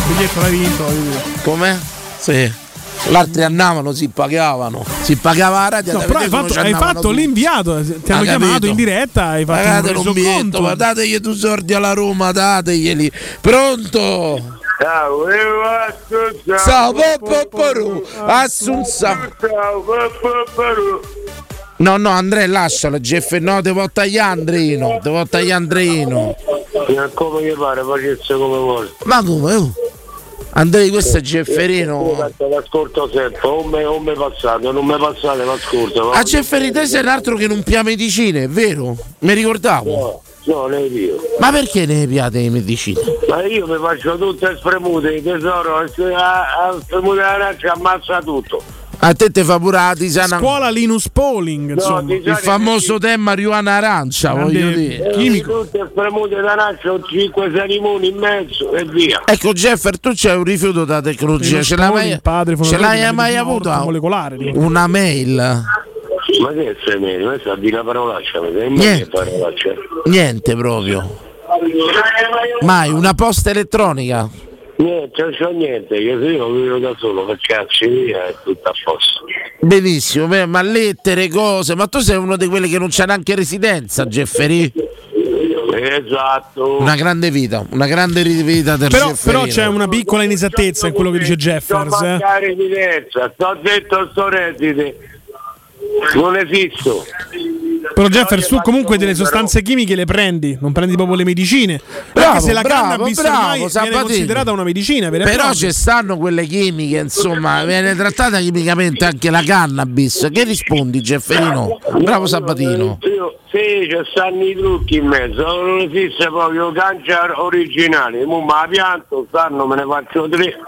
Biglietto l'hai vinto. Come? Sì. L'altri andavano, si pagavano. Si pagava la radio. No, però hai fatto, hai fatto l'inviato, ti hanno Ha chiamato in diretta, hai fatto Pagate un biglietto, dategli tu soldi alla Roma, dateglieli. Pronto? Ciao, Poppoporu, Assunza. No, no, Andrea, lascialo, Jeff. No, devo tagliare Andrino. Devo tagliare Andrino. Come gli pare, facesse come vuole. Ma come? oh? Andrei, questo è Gefferino. L'ascolto sempre, o me, o me passate, non me passate l'ascolto. A Gefferino te sei un altro che non pia medicine, è vero? Mi ricordavo. No, ne io. Ma perché ne piate le medicine? Ma io mi faccio tutte spremute, tesoro, a, a spremute d'arancia ammazza tutto. A te te fa pure la tisana. Scuola Linus Pauling, insomma. Il famoso tè marijuana arancia, Grande voglio dire. chimico. Tutte spremute d'arancia, ho 5-6 limoni in mezzo e via. Ecco Jeffer, tu c'hai un rifiuto da tecnologia, ce l'hai mai, ce l'hai mai avuta? molecolare. Una mail? Ma che è semene? Questa è di una parolaccia, Niente. parolaccia. Niente proprio. Mai, una posta elettronica? Niente, non c'ho niente, io vivo da solo, per cazzo via è tutto a posto. Benissimo, beh, ma lettere, cose, ma tu sei uno di quelli che non c'ha neanche residenza, Jeffrey? Esatto. Una grande vita, una grande vita del Però, Jefferino. però c'è una piccola inesattezza in quello che dice Jeffers. eh. Mancare evidenza, sto detto sto reddite. Non esisto. Però Jeffers tu comunque delle sostanze chimiche le prendi, non prendi proprio le medicine. Bravo, Anche se la bravo, cannabis bravo, ormai viene considerata una medicina e Però ci stanno quelle chimiche, insomma, viene trattata chimicamente anche la cannabis. Che rispondi, Jefferino? Bravo Sabatino. Io, sì, ci stanno i trucchi in mezzo, non esiste proprio cancia originale. Mo ma la pianto, stanno, me ne faccio tre.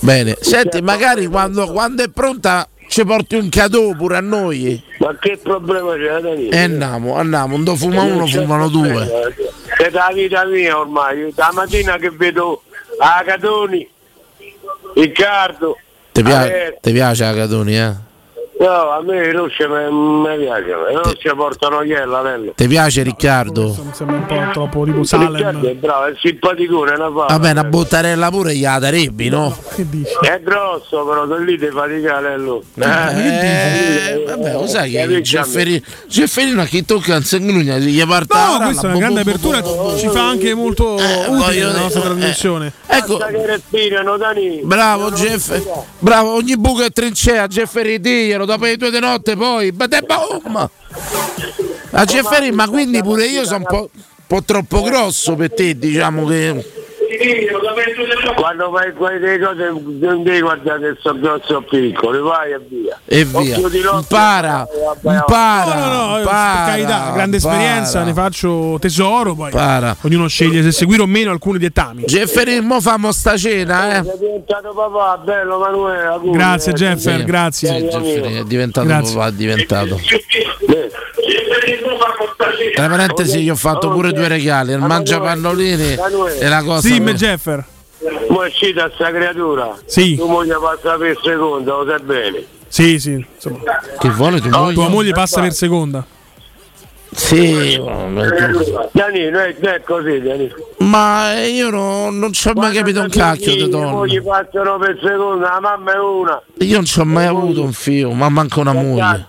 Bene, senti, magari quando, quando è pronta ci porti un cadeau pure a noi. Ma che problema c'è da dire? E andiamo, andiamo, un do fuma uno, fumano due. È la vita mia ormai, da mattina che vedo a Catoni, Riccardo, Ti, pia- Eh. ti piace la Catoni, eh? No, a me i rossi mi i rossi portano iella, bello. Ti piace Riccardo? Mi sembra un po' troppo tipo Riccardo è bravo, è simpaticone, una fa. Vabbè, una bottarella pure gliela darebbe, no? È grosso però, da lì ti faticare lui. Eh, vabbè, lo sai che Gefferino, Gefferino a chi tocca il sanguigna gli parte No, questa è una boh, grande boh, apertura, boh, boh, ci fa anche molto utile voglio la nostra eh, trasmissione. Ecco, che bravo Jeff, bravo, ogni buco è trincea, Jefferi diglielo, dopo le due di notte poi, ma te boom! A Jefferi, ma quindi pure io sono un po', po' troppo grosso per te, diciamo che... Quando fai quelle cose non devi guardare se sono grossi o piccoli, vai e via. E via, impara, impara, No, no, no, per carità, grande esperienza, impara. ne faccio tesoro, poi Impara. ognuno sceglie se seguire o meno alcuni dettami. Jefferi, mo famo sta cena, eh? Sei diventato papà, bello Manuela. Grazie eh. Jeffer, grazie. Sì, Jefferi è diventato Grazie. papà, è diventato. Tra parentesi, gli ho fatto pure due regali: il mangiapannolini e la cosa. Sì, me Jeffer. Ma è uscita sta creatura. Sì. Tu moglie passa per seconda, lo sai bene. Sì, sì. Insomma. Che vuole tu Tua moglie passa per seconda. Sì, Danilo, è, è così, Danilo. ma io no- non ci ho mai capito un cacchio di donna. mogli passano per seconda, la mamma è una. Io non ci ho mai avuto un figlio, ma manco una moglie.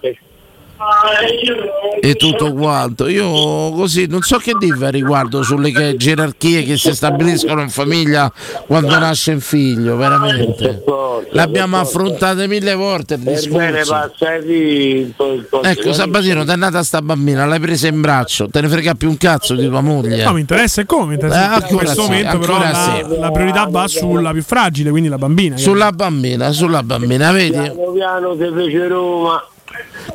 E tutto quanto. Io così non so che dire a riguardo sulle che- gerarchie che si stabiliscono in famiglia quando nasce un figlio, veramente. L'abbiamo affrontate mille volte il discorso. Ecco, Sabatino, ti è nata sta bambina, l'hai presa in braccio, te ne frega più un cazzo di tua moglie. No, mi interessa e come? Interessa. Eh, in questo sì, momento, però, la, sì. la priorità va sulla più fragile, quindi la bambina. Sulla bambina, sulla bambina, vedi? Piano piano si fece Roma.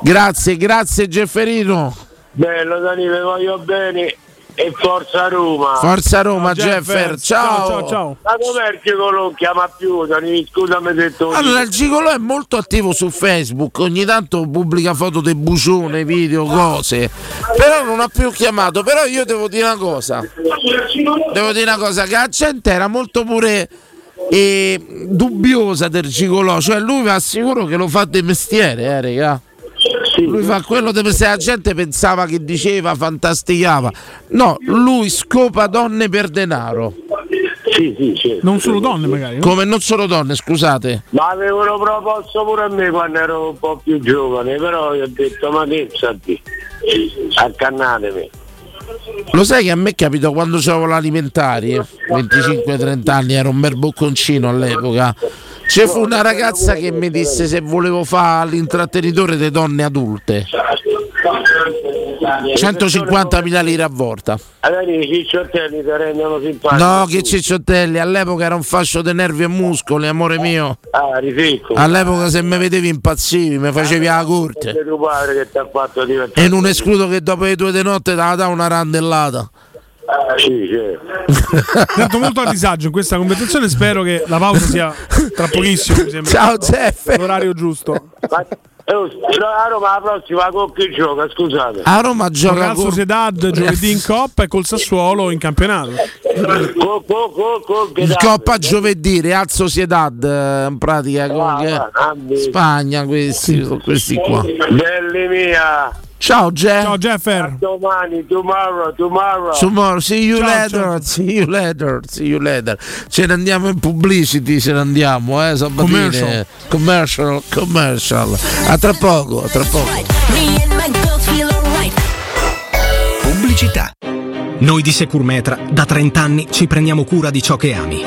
Grazie, grazie Gefferino. Bello Danilo, vi voglio bene. E forza Roma. Forza Roma, Jeffer. Ciao. Ma dov'è il gigolo? Non chiama più, Danilo, scusami se tu. Allora, il Gigolò è molto attivo su Facebook, ogni tanto pubblica foto del bucione, video, cose. Però non ha più chiamato. Però io devo dire una cosa. Devo dire una cosa, che la gente era molto pure eh, dubbiosa del Gigolò. Cioè lui vi assicuro che lo fa di mestiere, eh, raga. Lui fa quello di mestiere, la gente pensava che diceva, fantasticava. No, lui scopa donne per denaro. Sì, sì, sì. Non solo donne, magari. no? Come non solo donne, scusate. Ma avevano proposto pure a me quando ero un po' più giovane, però io ho detto ma che senti, accannatemi. Lo sai che a me capitò quando c'avevo l'alimentari, 25-30 anni, ero un bel bocconcino all'epoca. C'è fu una ragazza che mi disse se volevo fare l'intrattenitore di donne adulte. 150.000 lire a volta. Allora i cicciottelli ti rendono simpatici. No, che cicciottelli, all'epoca era un fascio di nervi e muscoli, amore mio. Ah, rifecco. All'epoca se mi vedevi impazzivi, mi facevi la corte. E non escludo che dopo le due di notte te la dà una randellata. Sì, certo. Sento molto a disagio in questa conversazione. Spero che la pausa sia tra pochissimo. Mi sembra. Ciao, Jeff. L'orario giusto. Ma, eh, a Roma la prossima con chi gioca, scusate. A Roma gioca con- Sedad giovedì in Coppa e col Sassuolo in campionato. Co, co, co, co, dà- Coppa giovedì, Real Sociedad, eh, in pratica con Ah, che- ah, ah, Spagna, questi, questi qua. Belli mia. Ciao Jeff. Ciao Jeffer. Domani, tomorrow, tomorrow. Tomorrow, see you Ciao, later, ciao. see you later, see you later. Ce ne andiamo in publicity, ce ne andiamo, eh, Sabatini. Commercial. commercial, commercial. A tra poco, a tra poco. Pubblicità. Noi di Securmetra da 30 anni ci prendiamo cura di ciò che ami.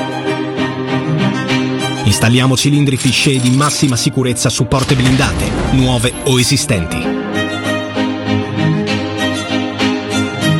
Installiamo cilindri fisce di massima sicurezza su porte blindate, nuove o esistenti.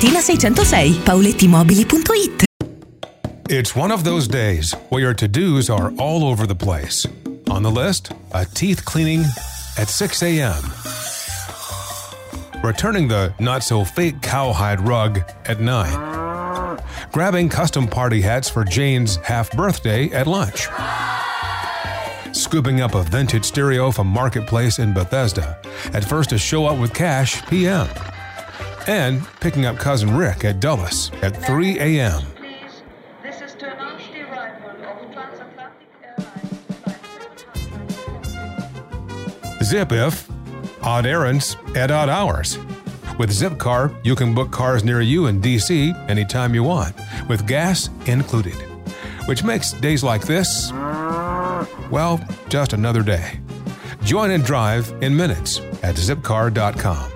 606, paolettimobili.it. It's one of those days where your to dos are all over the place. On the list, a teeth cleaning at 6 a.m., returning the not so fake cowhide rug at 9, grabbing custom party hats for Jane's half birthday at lunch, scooping up a vintage stereo from Marketplace in Bethesda at first to show up with cash p.m., and picking up cousin Rick at Dulles at 3 a.m. Zip if odd errands at odd hours. With Zipcar, you can book cars near you in DC anytime you want, with gas included. Which makes days like this, well, just another day. Join and drive in minutes at zipcar.com.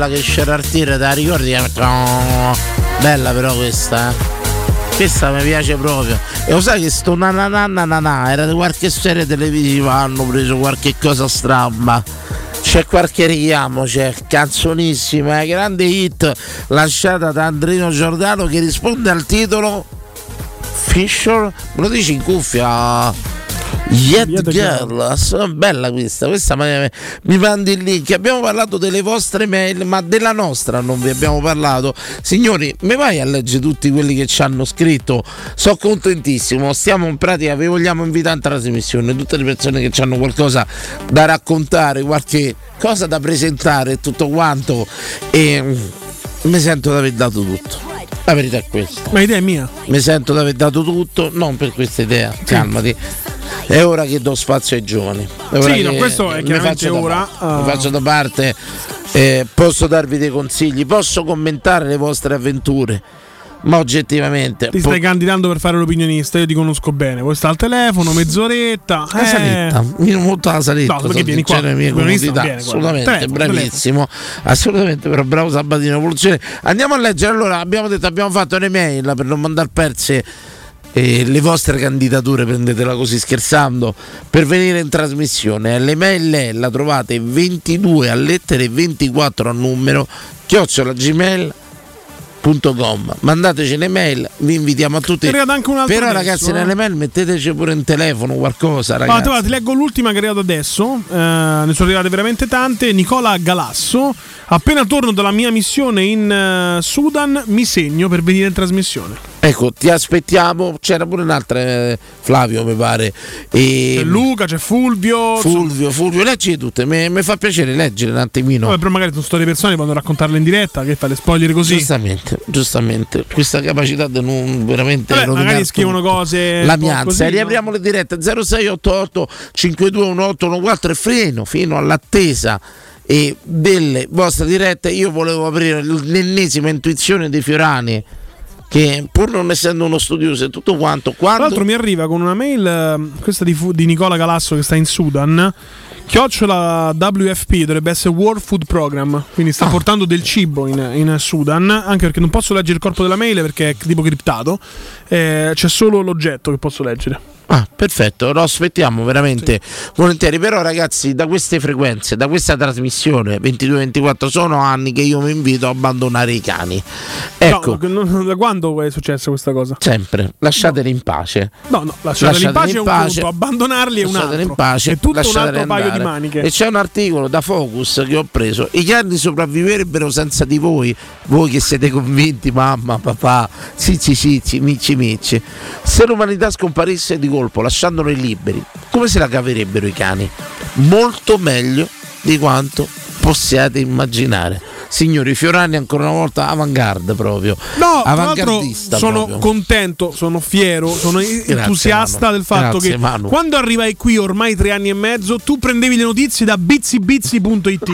Quella che c'era te la ricordi? Oh, Bella però questa, eh. Questa mi piace proprio. E lo sai che sto na na na na na era di qualche serie televisiva, hanno preso qualche cosa stramba. C'è qualche richiamo, c'è canzonissima, eh, grande hit lasciata da Andrino Giordano che risponde al titolo Fisher, me lo dici in cuffia? Yet Yet Girl, bella questa, questa mi, mandi il link. Abbiamo parlato delle vostre mail, ma della nostra non vi abbiamo parlato. Signori, mi vai a leggere tutti quelli che ci hanno scritto? Sono contentissimo. Stiamo in pratica, vi vogliamo invitare in trasmissione. Tutte le persone che hanno qualcosa da raccontare, qualche cosa da presentare tutto quanto. E mm, mi sento di aver dato tutto. La verità è questa. Ma l'idea è mia. Mi sento di aver dato tutto, non per questa idea, calmati. È ora che do spazio ai giovani. Sì, no, questo è chiaramente da ora, parte, uh, mi faccio da parte, eh, posso darvi dei consigli, posso commentare le vostre avventure, ma oggettivamente... Ti po- stai candidando per fare l'opinionista, io ti conosco bene. Poi sta al telefono, mezz'oretta. La eh. saletta, mi molto la saletta, No, perché vieni qua, le mie comodità, viene assolutamente, Telefono, bravissimo, assolutamente, però bravo Sabatino, evoluzione. Andiamo a leggere, allora abbiamo detto, abbiamo fatto un'email per non mandare perse eh, le vostre candidature, prendetela così scherzando, per venire in trasmissione. L'email la trovate 22 a lettere 24 a numero, chiocciola gmail mandateci l'email vi invitiamo a tutti però adesso, ragazzi eh. nell'email metteteci pure in telefono qualcosa Allora, ragazzi guarda, ti leggo l'ultima che è arrivata adesso. eh, ne sono arrivate veramente tante. Nicola Galasso. Appena torno dalla mia missione in eh, Sudan, mi segno per venire in trasmissione. Ecco, ti aspettiamo. C'era pure un'altra, eh, Flavio, mi pare. E... C'è Luca, c'è Fulvio. Fulvio, Fulvio, leggi tutte. Mi, mi fa piacere leggere un attimino. Vabbè, però magari sono storie personali, vanno a raccontarle in diretta. Che fa le spoiler così? Giustamente, giustamente. Questa capacità di non veramente Vabbè, magari scrivono tutto. cose. La mianza, così, no? riapriamo le dirette 0688 521814 e freno fino all'attesa e delle vostre dirette. Io volevo aprire l'ennesima intuizione dei Fiorani che pur non essendo uno studioso e tutto quanto, Tra l'altro quando mi arriva con una mail, eh, questa di, di Nicola Galasso che sta in Sudan. Chiocciola WFP dovrebbe essere World Food Program, quindi Ah. sta portando del cibo in, in Sudan, anche perché non posso leggere il corpo della mail perché è tipo criptato, eh, c'è solo l'oggetto che posso leggere. Ah, perfetto, lo aspettiamo veramente volentieri. Però, ragazzi, da queste frequenze, da questa trasmissione 22-24, sono anni che io mi invito a abbandonare i cani. Ecco, No, da quando è successa questa cosa? sempre lasciateli in pace. No, no, lasciateli in pace è un pace. conto, abbandonarli è un altro. in pace, è tutto un altro paio di andare. maniche. E c'è un articolo da Focus che ho preso. I cani sopravviverebbero senza di voi, voi che siete convinti, mamma, papà, cicci cicci, micci micci. Se l'umanità scomparisse di colpo, lasciandoli liberi, come se la caverebbero i cani? Molto meglio di quanto possiate immaginare. Signori, Fiorani ancora una volta avanguardia proprio. No, avangardista sono proprio. contento, sono fiero, sono entusiasta Manu. del fatto Grazie, che Manu. quando arrivai qui ormai tre anni e mezzo, tu prendevi le notizie da bizzibizi.it.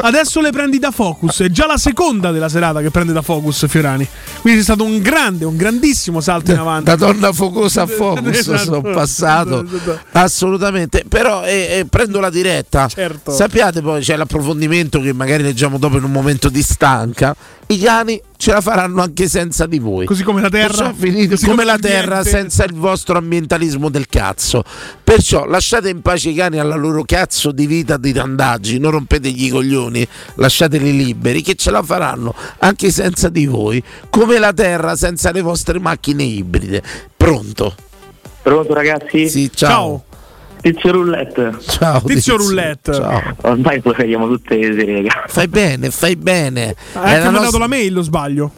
Adesso le prendi da Focus, è già la seconda della serata che prende da Focus Fiorani. Quindi è stato un grande, un grandissimo salto in avanti. Da donna focosa a focus Esatto. sono passato assolutamente però eh, eh, prendo la diretta Certo. sappiate poi c'è l'approfondimento che magari leggiamo dopo in un momento di stanca i cani ce la faranno anche senza di voi Così come la terra. Così come come la terra senza il vostro ambientalismo del cazzo perciò lasciate in pace i cani alla loro cazzo di vita di randaggi non rompetegli i coglioni lasciateli liberi che ce la faranno anche senza di voi come la terra senza le vostre macchine ibride pronto Pronto ragazzi? Sì, ciao. Tizio Roulette. Ciao, Tizio Tizio. Roulette. Ciao. Ormai lo facciamo tutte le sere. Fai bene, fai bene. Hai È anche la mandato nostra- la mail, lo sbaglio?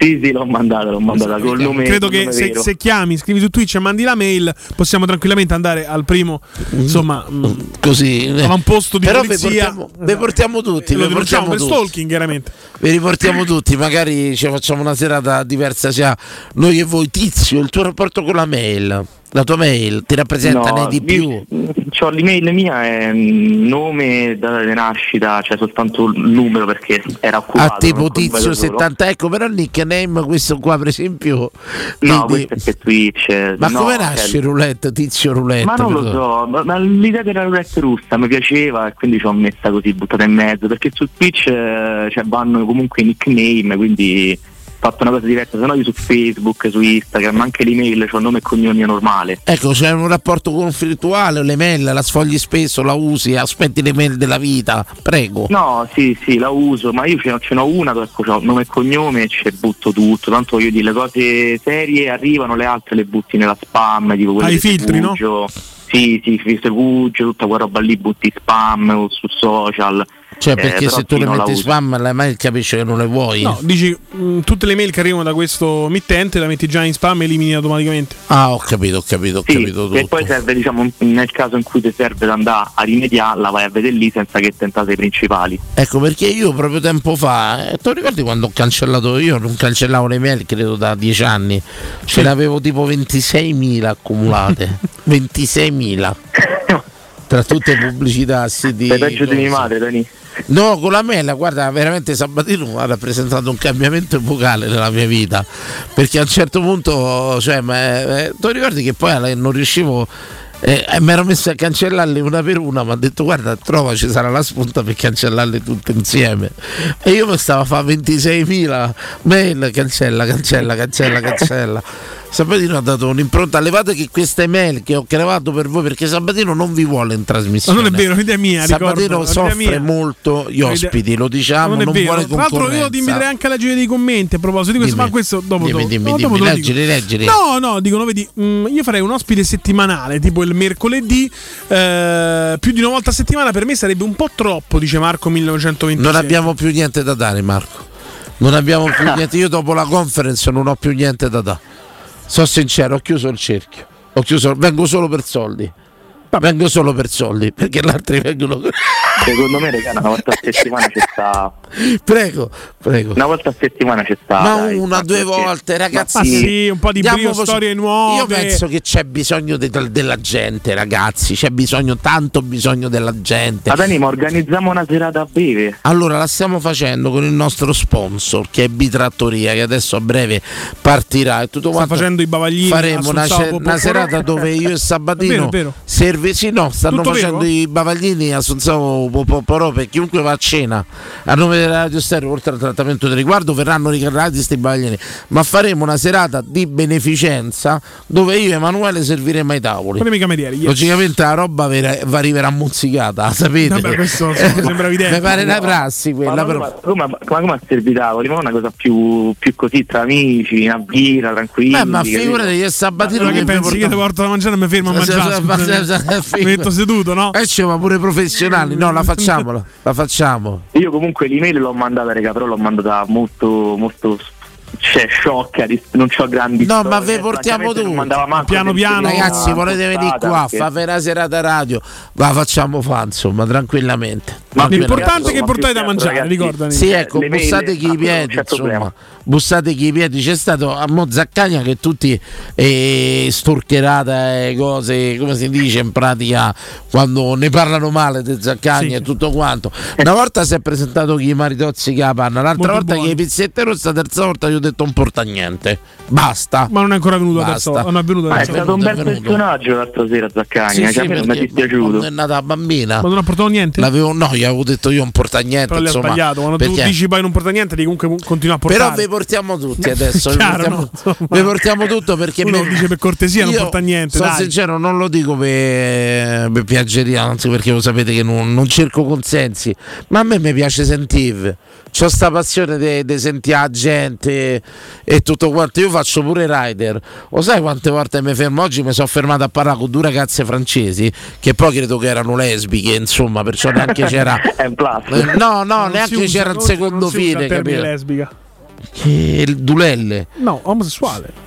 Sì, sì, l'ho mandata, l'ho mandata col nome. Credo che se, se chiami, scrivi su Twitch e mandi la mail, possiamo tranquillamente andare al primo, insomma, mm, così avamposto di Però polizia. portiamo, vi portiamo tutti, Lo vi denunciamo portiamo per tutti. stalking, chiaramente. Vi riportiamo tutti, magari ci facciamo una serata diversa sia noi e voi. Tizio, il tuo rapporto con la mail, la tua mail ti rappresenta No, di più. C'ho l'email mia, è nome, data di nascita, cioè soltanto il numero perché era occupato. A tipo tizio completo solo. 70, ecco però il nickname questo qua per esempio. No, di- questo è Twitch. Ma no, come cioè- nasce roulette, tizio roulette? Ma non lo so, ma, ma l'idea della roulette russa mi piaceva e quindi ci ho messa così buttata in mezzo perché su Twitch eh, cioè, vanno comunque i nickname, quindi fatto una cosa diversa, se no io su Facebook, su Instagram, anche l'email, c'ho nome e cognome normale. Ecco, c'è un rapporto conflittuale, le mail, la sfogli spesso, la usi, aspetti le mail della vita, prego. No, sì, sì, la uso, ma io ce n'ho, ce n'ho una dove ecco, c'ho nome e cognome e ci butto tutto. Tanto voglio dire, le cose serie arrivano, le altre le butti nella spam, tipo quelle i di filtri, no? Sì, sì, fi- Segugio, tutta quella roba lì butti spam o su social. Cioè, Eh, perché però se tu le metti spam, la mail capisce che non le vuoi. No, dici mh, tutte le mail che arrivano da questo mittente la metti già in spam e elimini automaticamente. Ah, ho capito, ho capito, ho Sì, capito e tutto. poi serve, diciamo, nel caso in cui ti serve da andare a rimediarla, vai a vedere lì senza che tentate i principali. Ecco perché io proprio tempo fa, eh, tu ricordi quando ho cancellato io? Non cancellavo le mail credo da dieci anni, ce ne avevo tipo 26.000 accumulate. 26.000 tra tutte pubblicità, siti. Sei peggio di mia madre, Dani. No, con la mail, guarda, veramente Sabatino ha rappresentato un cambiamento epocale nella mia vita. Perché a un certo punto, cioè, ma, eh, tu ricordi che poi eh, non riuscivo. Eh, eh, mi ero messo a cancellarle una per una, mi ha detto guarda trova ci sarà la spunta per cancellarle tutte insieme e io mi stavo a fare 26.000 mail cancella, cancella, cancella, cancella Sabatino ha dato un'impronta levate che queste mail che ho creato per voi perché Sabatino non vi vuole in Ma trasmissione non è vero, un'idea mia. Sabatino ricordo, soffre mia. molto gli ospiti, lo diciamo, non, non, è vero. vuole Tra l'altro io ti concorrenza. inviterei anche a leggere dei commenti a proposito di questo, Dimmi. ma questo dopo Dimmi, dopo. dimmi, no, dopo dimmi, leggili, leggili. No, no, dicono, vedi, mm, io farei un ospite settimanale, tipo il mercoledì, eh, più di una volta a settimana per me sarebbe un po' troppo, dice Marco 1926. Non abbiamo più niente da dare, Marco. Non abbiamo più niente. Io dopo la conference non ho più niente da dare. Sono sincero, ho chiuso il cerchio. Ho chiuso, vengo solo per soldi. Vengo solo per soldi, perché gli altri vengono. Secondo me, raga, una volta a settimana ci sta. Prego, prego. Una volta a settimana ci sta. Ma dai, una, due volte, ragazzi. Ma sì, un po' di brio, voce- storie nuove. Io penso che c'è bisogno de- della gente, ragazzi. C'è bisogno, tanto bisogno della gente. Ma Dani, ma organizziamo una serata a beve. Allora la stiamo facendo con il nostro sponsor che è Bitrattoria che adesso a breve partirà e tutto Sta quanto. facendo i bavaglini. Faremo una, ce- una serata dove io e Sabatino È vero, è vero. serve sì no stanno Tutto facendo vero? i bavaglini a Sonzavo Poporò per chiunque va a cena a nome della Radio Stereo oltre al trattamento del riguardo verranno ricordati questi bavaglini ma faremo una serata di beneficenza dove io e Emanuele serviremo ai tavoli Con i miei camerieri. yes. Logicamente la roba vera- va arriverà mozzicata, sapete? Vabbè, questo mi sembra evidente. Mi pare una No. prassi quella, ma, però. ma, come, ma come a servire i tavoli? Ma una cosa più, più così tra amici, una birra, tranquilli. Beh, ma figurati che Sabatino Allora che vi pensi che ti porto da mangiare e mi fermo a mangiare? ma- Mi metto seduto, no? Eh, c'è, ma pure professionali, no, la facciamola, la facciamo. Io comunque l'email l'ho mandata, raga, però l'ho mandata molto, molto cioè, sciocca, non c'ho grandi No, storie, ma ve portiamo francamente non tu. mandava manco Piano piano. Ragazzi, volete venire qua perché- fare una serata radio? La facciamo fa, insomma, tranquillamente. L'importante è che portate da mangiare, ricordami. Sì, ecco, bussate chi i piedi, c'è insomma. problema. Bussate chi i piedi. C'è stato a Mo Zaccagna che tutti eh, storcherata e cose, come si dice in pratica, quando ne parlano male di Zaccagna e tutto quanto. Una volta si è presentato chi i maritozzi che la panna, l'altra Molto volta buono. che i pizzette rossa, la terza volta gli ho detto non porta niente. Basta. Ma non è ancora venuto adesso. Basta. Non è venuto Ma è adesso. stato un bel personaggio l'altra sera Zaccagna, Sì, cioè, sì, mi è dispiaciuto. quando è nata bambina. Ma non ha portato niente? L'avevo, no, gli avevo detto io non porta niente. Però insomma, sbagliato. Quando tu perché- dici poi non porta niente, comunque continua a portare. Però vi portiamo tutti adesso. vi, Chiaro, portiamo, no? Vi portiamo tutto perché Uno me- dice per cortesia non porta niente. Sono dai. sincero, non lo dico per, per piaggeria, anzi perché lo sapete che non, non cerco consensi, ma a me mi piace sentire. C'ho sta passione di sentire la gente e tutto quanto. Io faccio pure rider. Lo sai quante volte mi fermo? Oggi mi sono fermato a parlare con due ragazze francesi che poi credo che erano lesbiche, insomma, perciò neanche c'era. Un. Eh, No, no, Non neanche c'era il non- secondo fine, capito? lesbica. Che il dulelle. No, omosessuale.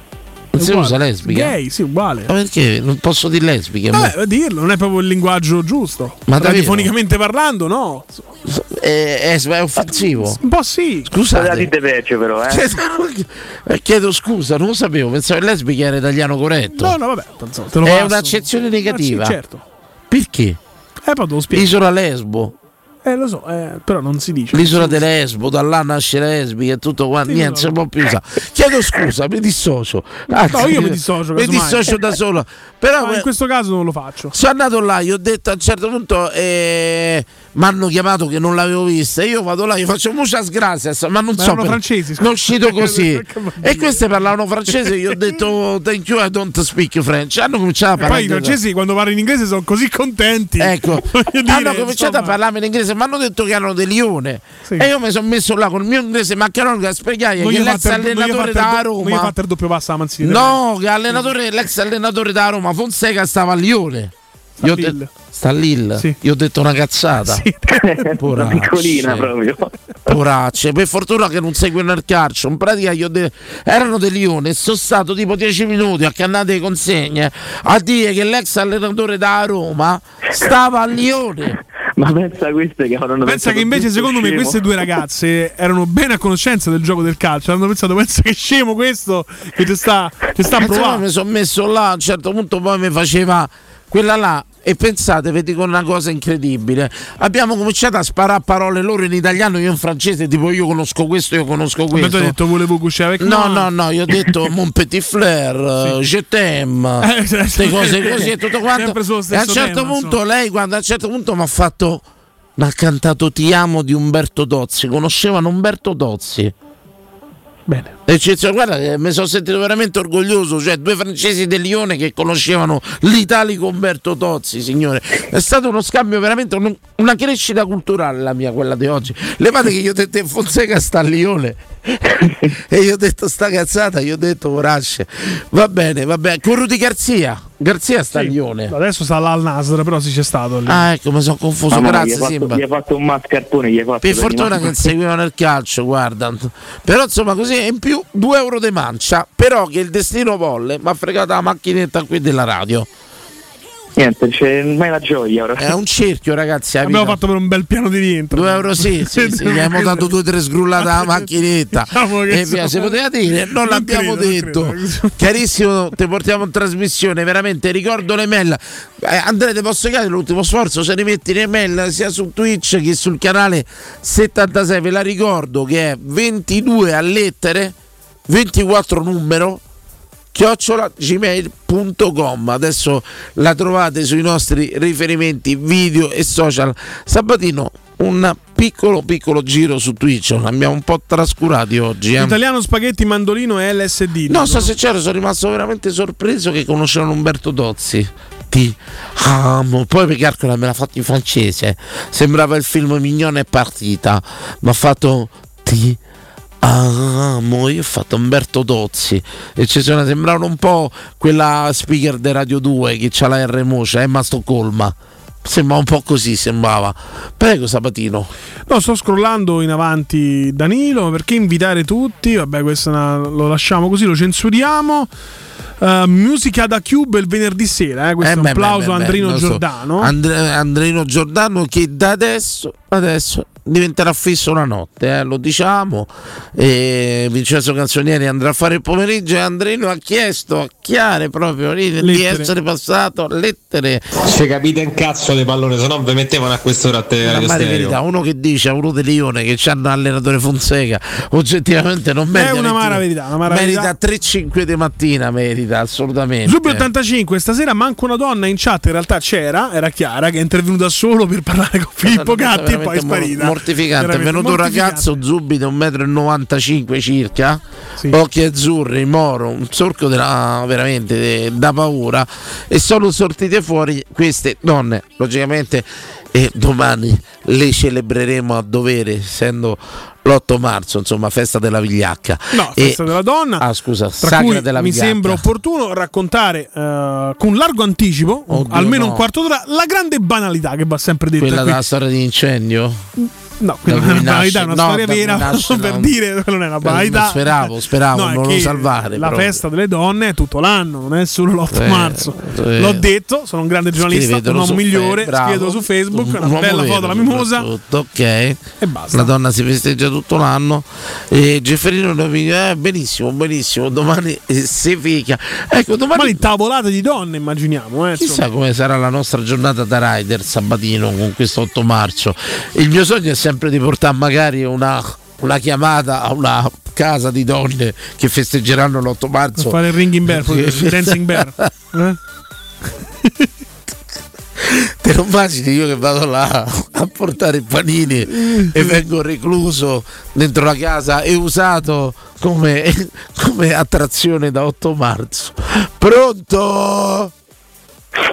Non si usa lesbica? Gay, sì, uguale. Ma perché non posso dire lesbiche? mo? Vabbè, dirlo, non è proprio il linguaggio giusto. Ma davvero? Radiofonicamente parlando, no. È, è- è offensivo. Un po' sì. Scusate. Dite peggio però, eh. Eh, Chiedo scusa, non lo sapevo, pensavo che lesbica era italiano corretto. No, no, vabbè, lo è passo. un'accezione negativa. Ah, sì, certo. Perché? Eh, poi te lo spiego. Isola Lesbo. Eh, lo so, eh, però non si dice. L'isola di Lesbo, da là nasce lesbica e tutto quanto, niente, si può più usare. Chiedo scusa, mi dissocio. No, io mi dissocio, Mi dissocio da solo. Però Ma in questo caso non lo faccio. sono andato là, gli ho detto a un certo punto eh, mi hanno chiamato che non l'avevo vista. Io vado là, gli faccio muchas gracias, ma non Ma so. erano francesi, è uscito così. E queste parlavano francese, gli ho detto thank you, I don't speak French. Hanno cominciato a E poi parlare. i francesi quando parlano in inglese sono così contenti. Ecco, dire, hanno cominciato a insomma. parlarmi in inglese, mi hanno detto che erano dei lione. Sì. E io mi sono messo là con il mio inglese maccheronico a spiegare Non che l'ex allenatore da do- Non gli Roma. fate il doppio passo a Manzini. No, che allenatore, l'ex allenatore da Roma, Fonseca stava a Lione. Sta Io Lille. sta a Lille. Sì. Io ho detto una cazzata. Una Poracce. piccolina proprio. Poracce, per fortuna che non seguono il calcio. In pratica ho detto, erano dei Lione. Sono stato tipo 10 minuti a cannate di consegne a dire che l'ex allenatore da Roma stava a Lione. Ma pensa a queste che avranno Pensa pensato che invece secondo me scemo. queste due ragazze erano bene a conoscenza del gioco del calcio. Hanno pensato, pensa che scemo questo che ti sta, ti sta E insomma, provare. mi sono messo là, a un certo punto poi mi faceva quella là. E pensate, vi dico una cosa incredibile. Abbiamo cominciato a sparare parole loro in italiano, io in francese, tipo io conosco questo, io conosco Ma tu questo. hai detto volevo avec No, no, no, io ho detto mon petit frère, eh, je t'aime, Eh, sì, queste cose così e tutto quanto. E a un certo tema, punto insomma. lei, quando a un certo punto mi ha fatto, mi ha cantato Ti amo di Umberto Tozzi, conoscevano Umberto Tozzi. Bene. Eccezione, guarda che mi sono sentito veramente orgoglioso, cioè due francesi del Lione che conoscevano l'italico Umberto Tozzi, signore. È stato uno scambio veramente, un- una crescita culturale la mia, quella di oggi. Levate che io ho detto "Eh, Fonseca sta a Lione e io ho detto sta cazzata, io ho detto Vorasce. Va bene, va bene. Con Rudy Garzia, Garzia sta a Lione. Adesso sta là al Nasr, però sì c'è stato lì. Ah, ecco, mi sono confuso, Mamma grazie gli fatto- Simba. Gli hai fatto un mascarpone, gli hai fatto Per per fortuna che seguivano il calcio, guarda. Però insomma così e in più 2 euro di mancia. Però che il destino volle, mi ha fregato la macchinetta qui della radio. Niente, c'è mai la gioia ora. È un cerchio, ragazzi. Abbiamo vita. fatto per un bel piano di rientro. 2 euro sì, sì, sì, gli abbiamo dato due o tre sgrullate alla macchinetta. Diciamo che E insomma- via, si poteva dire, non, Non l'abbiamo credo, non detto. credo. Carissimo, ti portiamo in trasmissione, veramente ricordo le mail. Eh, Andrea, ti posso chiedere l'ultimo sforzo, se rimetti le mail sia su Twitch che sul canale 76, ve la ricordo che è 22 a lettere, 24 numero chiocciola gmail.com adesso la trovate sui nostri riferimenti video e social. Sabatino un piccolo piccolo giro su Twitch. Abbiamo un po' trascurati oggi eh. Italiano spaghetti mandolino e LSD. no so se c'ero sono rimasto veramente sorpreso che conoscevano Umberto Tozzi. Ti amo. Poi perché calcola me l'ha fatto in francese. Sembrava il film Mignone è partita. Mi ha fatto ti amo io ho fatto Umberto Tozzi e ci sono sembravano un po' quella speaker di Radio 2 che c'ha la R Mocia Emma Stoccolma Sembra un po' così, sembrava. Prego Sabatino. No, sto scrollando in avanti Danilo, perché invitare tutti? Vabbè, questo lo lasciamo così, lo censuriamo. Uh, musica da Cube il venerdì sera, eh? questo Eh, è un beh, applauso beh, a beh, Andrino so. Giordano. Andre- Andrino Giordano che da adesso, adesso diventerà fisso la notte, eh, lo diciamo. E Vincenzo Canzonieri andrà a fare il pomeriggio e Andrino ha chiesto a Chiare proprio di, di essere passato a lettere. Se capite un cazzo di pallone, se no vi mettevano a quest'ora a te Ma stereo. verità, uno che dice a uno di Lione che c'ha un allenatore Fonseca, oggettivamente non merita. una 20 mara verità, una mara merita verità. 3-5 di mattina, merita assolutamente. Zubi 85, stasera manca una donna in chat, in realtà c'era, era Chiara, che è intervenuta solo per parlare con Filippo Gatti e poi è sparita. Mortificante, è venuto un ragazzo Zubi di 1,95 m circa, occhi azzurri, moro, un sorco della, veramente de- da paura e sono sortite fuori queste donne, logicamente e domani le celebreremo a dovere essendo l'8 marzo, insomma festa della vigliacca. No, E- festa della donna. Ah scusa, cui della mi vigliacca. sembra opportuno raccontare eh, con largo anticipo, Oddio, almeno no. un quarto d'ora, la grande banalità che va sempre detta. Quella qui. della storia di incendio? No, quella non è una banalità, è una no, storia vera, nasce per la- dire non è una Eh, banalità. Speravo, speravo, No, non lo salvare. La proprio. festa delle donne è tutto l'anno, non è solo l'8 Eh, marzo. eh. L'ho detto, sono un grande giornalista, un uomo migliore, Fe- scrivetelo su Facebook, Un una bella vero, foto alla mimosa. soprattutto, ok. basta. La donna si festeggia tutto l'anno. E Gefferino mi dice: eh, benissimo, benissimo. Domani eh, si fica. Ecco, domani. Domani tavolate di donne, immaginiamo. Eh, Chissà insomma. come sarà la nostra giornata da rider sabatino con questo 8 marzo. Il mio sogno è sempre di portare magari una, una chiamata a una casa di donne che festeggeranno l'8 marzo. Per fare il ring in bear, il dancing bear. Eh? Te lo immagini io che vado là a portare i panini e vengo recluso dentro la casa e usato come, come attrazione da 8 marzo. Pronto?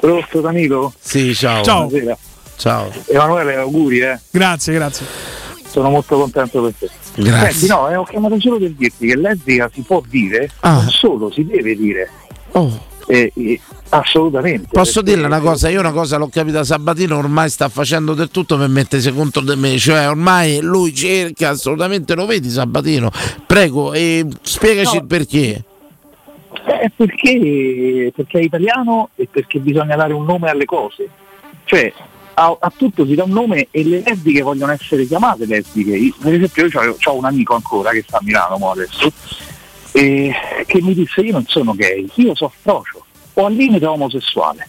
Pronto Danilo? Sì, ciao. Buonasera. Ciao. Emanuele, auguri, eh. Grazie, grazie. Sono molto contento per te. Grazie. Senti, no, eh, ho chiamato solo per dirti che lesbica si può dire, Ah. non solo si deve dire. Oh. Eh, eh, assolutamente. Posso dirle una cosa? Io una cosa l'ho capita Sabatino, ormai sta facendo del tutto per mettersi contro di me, cioè ormai lui cerca, assolutamente lo vedi Sabatino. Prego, e spiegaci No. il perché. Eh, perché, perché è italiano e perché bisogna dare un nome alle cose. Cioè, a, a tutto si dà un nome e le lesbiche vogliono essere chiamate lesbiche. Per esempio io ho un amico ancora che sta a Milano mo adesso, e che mi disse io non sono gay, io sono frocio o al limite omosessuale.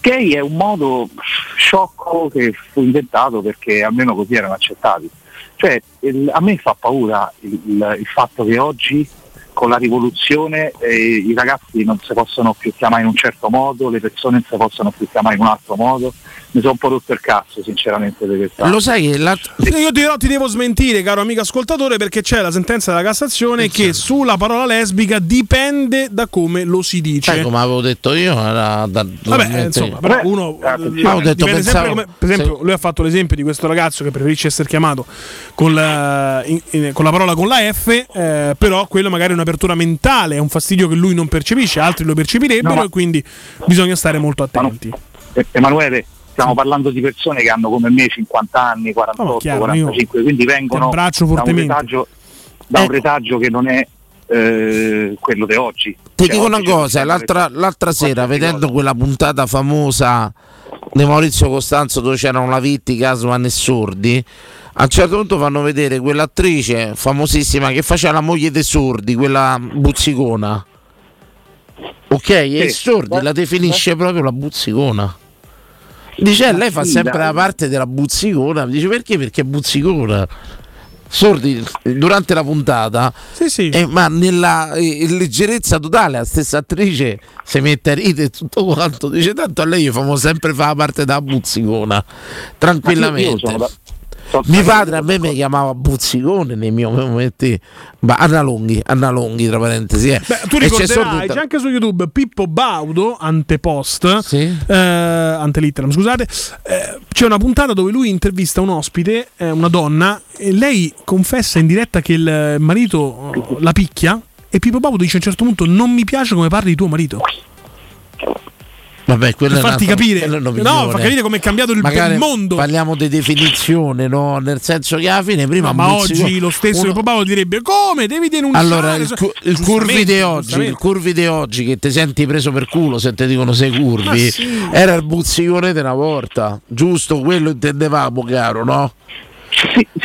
Gay è un modo sciocco che fu inventato perché almeno così erano accettati. Cioè, il- a me fa paura il, il- il fatto che oggi con la rivoluzione eh, i ragazzi non si possono più chiamare in un certo modo, le persone non si possono più chiamare in un altro modo. Mi sono un po' rotto il cazzo, sinceramente, di questa. Lo sai che la... Io dirò, ti devo smentire, caro amico ascoltatore, perché c'è la sentenza della Cassazione che sulla parola lesbica dipende da come lo si dice. Sai come avevo detto io? Era da, Vabbè, insomma, però uno Ma ho eh, detto, dipende sempre pensavo- come- per esempio, lui ha fatto l'esempio di questo ragazzo che preferisce essere chiamato con la, in- in- con la parola con la F, eh, però quello magari è un'apertura mentale, è un fastidio che lui non percepisce, altri lo percepirebbero No, ma- e quindi bisogna stare molto attenti. Eh, Emanuele, stiamo parlando di persone che hanno come me 50 anni, 48, chiaro, 45, quindi vengono da un fortemente. retaggio, da un Ecco. retaggio che non è eh, quello di oggi. Ti Cioè, dico una oggi cosa, l'altra, l'altra sera vedendo quella puntata famosa di Maurizio Costanzo dove c'erano la Vitti, Casman e Sordi, a un certo punto fanno vedere quell'attrice famosissima che faceva la moglie dei sordi, quella buzzicona. Ok, e Sì. Sordi la definisce proprio la buzzicona. Dice, eh, lei fa sì, sempre la parte della buzzicona. Dice perché? Perché è buzzicona. Sordi durante la puntata, eh, ma nella eh, leggerezza totale, la stessa attrice si mette a ridere tutto quanto. Dice tanto a lei io famo sempre fa la parte da buzzicona, tranquillamente. Io sono da- Mio padre a me mi chiamava Buzzicone nei miei momenti, ma Anna Longhi, Anna Longhi tra parentesi. Eh. Beh, tu c'è ricorderai, Sordi- c'è anche su YouTube Pippo Baudo, antepost, eh, antelitteram, scusate, eh, c'è una puntata dove lui intervista un ospite, eh, una donna, e lei confessa in diretta che il marito eh, la picchia e Pippo Baudo dice a un certo punto non mi piace come parli di tuo marito. Vabbè, Per farti altro- capire, no, fa capire come è cambiato il, il mondo. Parliamo di definizione, no? Nel senso che alla fine prima No, ma oggi lo stesso uno- Papà direbbe come devi denunciare. Allora, il, cu- il curvi di oggi, il curvi di oggi che ti senti preso per culo se ti dicono sei curvi, sì. era il buzzicone di una volta, giusto? Quello intendevamo, caro, no?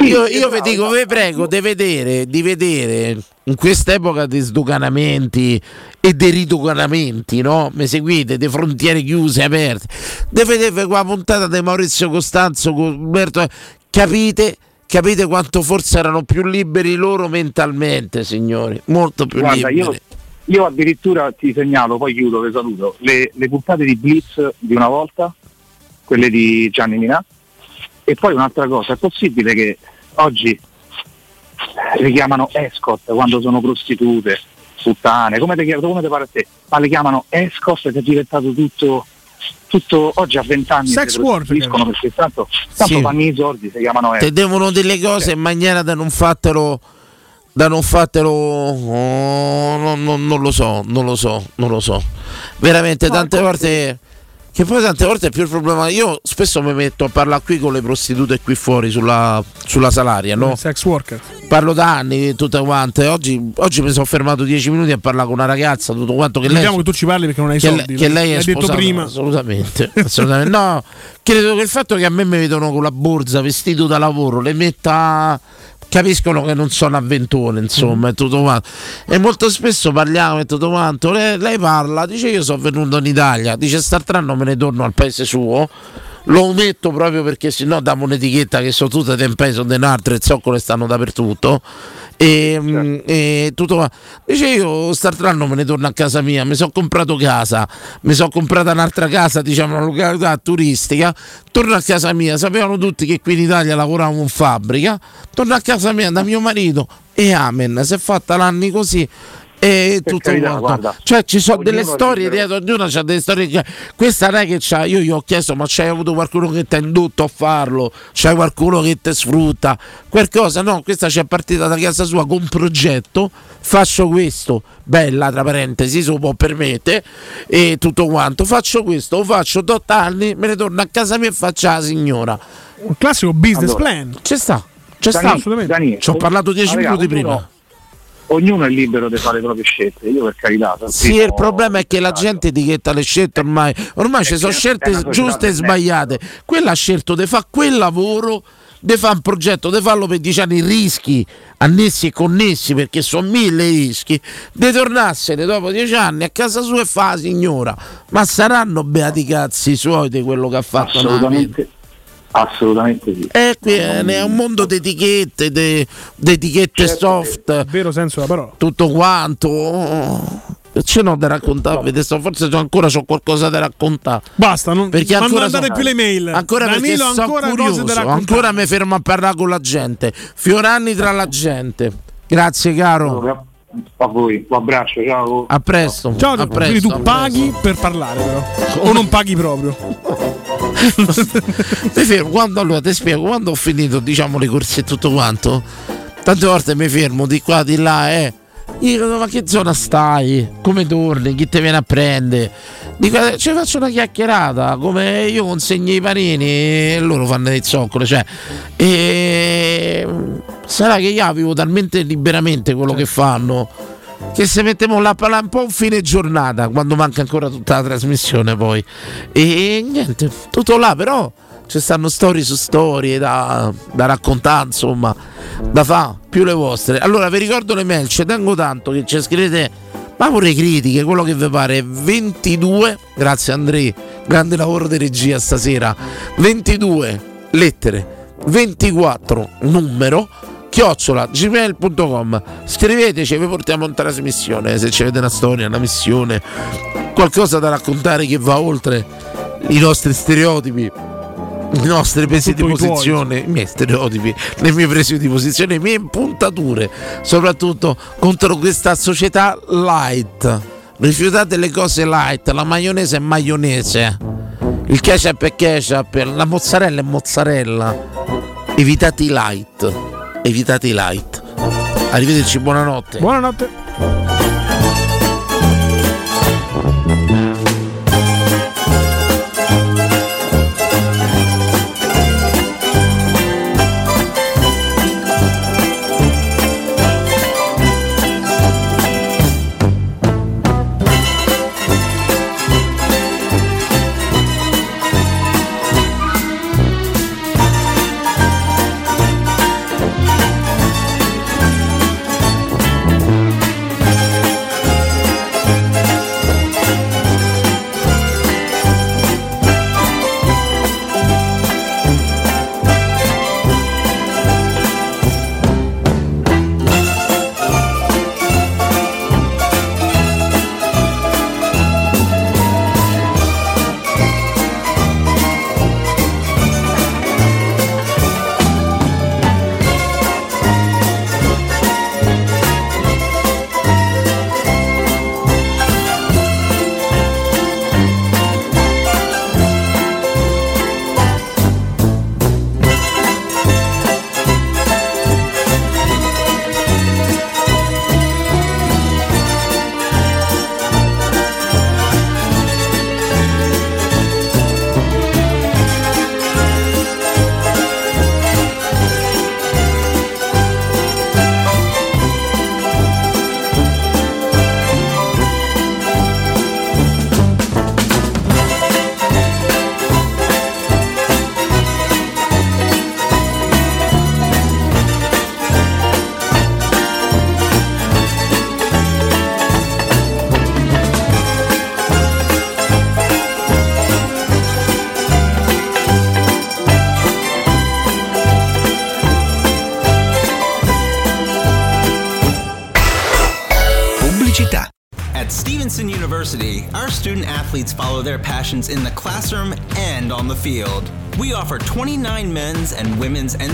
Io io vi dico, vi prego di vedere, di vedere in quest'epoca di sdoganamenti e di ridoganamenti, no? Mi seguite? Di frontiere chiuse, aperte. Di vedere qua puntata di Maurizio Costanzo con Umberto. Capite? Capite quanto forse erano più liberi loro mentalmente, signori? Molto più Guarda, liberi. io, io addirittura ti segnalo, poi chiudo, vi saluto, le, le puntate di Blitz di una volta, quelle di Gianni Minà, e poi un'altra cosa, è possibile che oggi le chiamano escort quando sono prostitute, puttane, come ti, come ti pare a te? Ma le chiamano escort ed è diventato tutto, tutto oggi a 20 anni Sex worker. perché tanto, tanto Sì. fanno i soldi, si chiamano Te devono delle cose in maniera da non fatelo. Da non fatelo. oh, non, non- non lo so, non lo so, non lo so. Veramente tante volte. Che poi tante volte è più il problema. Io spesso mi metto a parlare qui con le prostitute qui fuori sulla, sulla salaria, no? Sex worker. Parlo da anni, tutte quante. Oggi, oggi mi sono fermato 10 minuti a parlare con una ragazza, tutto quanto che lei. Vediamo che tu ci parli perché non hai che, soldi. che lei è L'hai detto sposata, prima. assolutamente, assolutamente. no credo che il fatto che a me mi vedono con la borsa vestito da lavoro le metta capiscono che non sono avventone insomma e tutto quanto. E molto spesso parliamo e tutto quanto. Lei, lei parla dice io sono venuto in Italia dice st'altro anno me ne torno al paese suo lo ometto proprio perché sennò diamo un'etichetta che sono tutte tempe sono denartre e zoccole stanno dappertutto e, mm, e tutto qua. Dice io st'altro anno me ne torno a casa mia, mi sono comprato casa, mi sono comprata un'altra casa, diciamo una località turistica, torno a casa mia, sapevano tutti che qui in Italia lavoravo in fabbrica, torno a casa mia da mio marito e amen, si è fatta l'anni così. E tutto carità, quanto. guarda, cioè ci sono delle storie libero. dietro ognuno c'ha delle storie che questa non è che c'ha io gli ho chiesto ma c'hai avuto qualcuno che ti ha indotto a farlo c'hai qualcuno che ti sfrutta qualcosa no questa c'è partita da casa sua con un progetto faccio questo bella tra parentesi se lo può permettere e tutto quanto faccio questo lo faccio 8 anni me ne torno a casa mia e faccio la signora Un classico business Allora, plan. c'è sta c'è Dani- sta assolutamente. Dani, ci ho parlato 10 ah, raga, minuti prima Ognuno è libero di fare le proprie scelte, io per carità. Sì, il problema è che la gente etichetta le scelte ormai. Ormai ci sono certo, è scelte giuste e sbagliate. Quella ha scelto di fare quel lavoro, di fare un progetto, di farlo per dieci anni, rischi annessi e connessi, perché sono mille i rischi, di tornarsene dopo dieci anni a casa sua e fa signora. Ma saranno beati cazzi suoi di quello che ha fatto vita? Assolutamente, sì. E qui è è un mondo di etichette, di etichette soft, Vero senso della parola. tutto quanto. Oh, Ce n'ho da raccontare, adesso forse c'ho ancora c'ho qualcosa da raccontare. Basta, non, Perché non so- più le mail. Ancora Danilo ancora cose curioso, ancora mi fermo a parlare con la gente. Fiorani tra la gente. Grazie caro. A voi, un abbraccio, ciao. A presto. Ciao, a presto. quindi tu a paghi per parlare però. O non paghi proprio. Mi fermo quando allora ti spiego quando ho finito diciamo le corse e tutto quanto tante volte mi fermo di qua di là eh io dico ma che zona stai come torni chi ti viene a prendere dico eh, ci faccio una chiacchierata come io consegno i panini e loro fanno dei zoccoli cioè e sarà che io vivo talmente liberamente quello che fanno che se mettiamo là a parlare un po' un fine giornata quando manca ancora tutta la trasmissione poi. E niente tutto là però ci stanno storie su storie da, da raccontare insomma da fa più le vostre. Allora vi ricordo le mail ci tengo tanto che ci scrivete ma pure critiche quello che vi pare. 22 grazie Andrea grande lavoro di regia stasera. 22 lettere. 24 numero chiocciola gmail.com scriveteci vi portiamo in trasmissione. Se avete una storia una missione qualcosa da raccontare che va oltre i nostri stereotipi i nostri presi di posizione, i miei stereotipi, le mie prese di posizione, le mie impuntature, soprattutto contro questa società light. Rifiutate le cose light, la maionese è maionese, il ketchup è ketchup, la mozzarella è mozzarella. Evitate i light, evitate i light. Arrivederci, buonanotte. Buonanotte.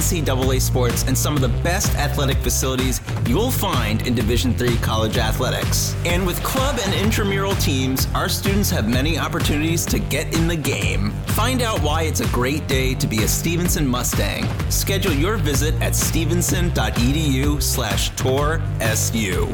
NCAA sports and some of the best athletic facilities you'll find in Division III college athletics. And with club and intramural teams, our students have many opportunities to get in the game. Find out why it's a great day to be a Stevenson Mustang. Schedule your visit at stevenson.edu slash tour SU.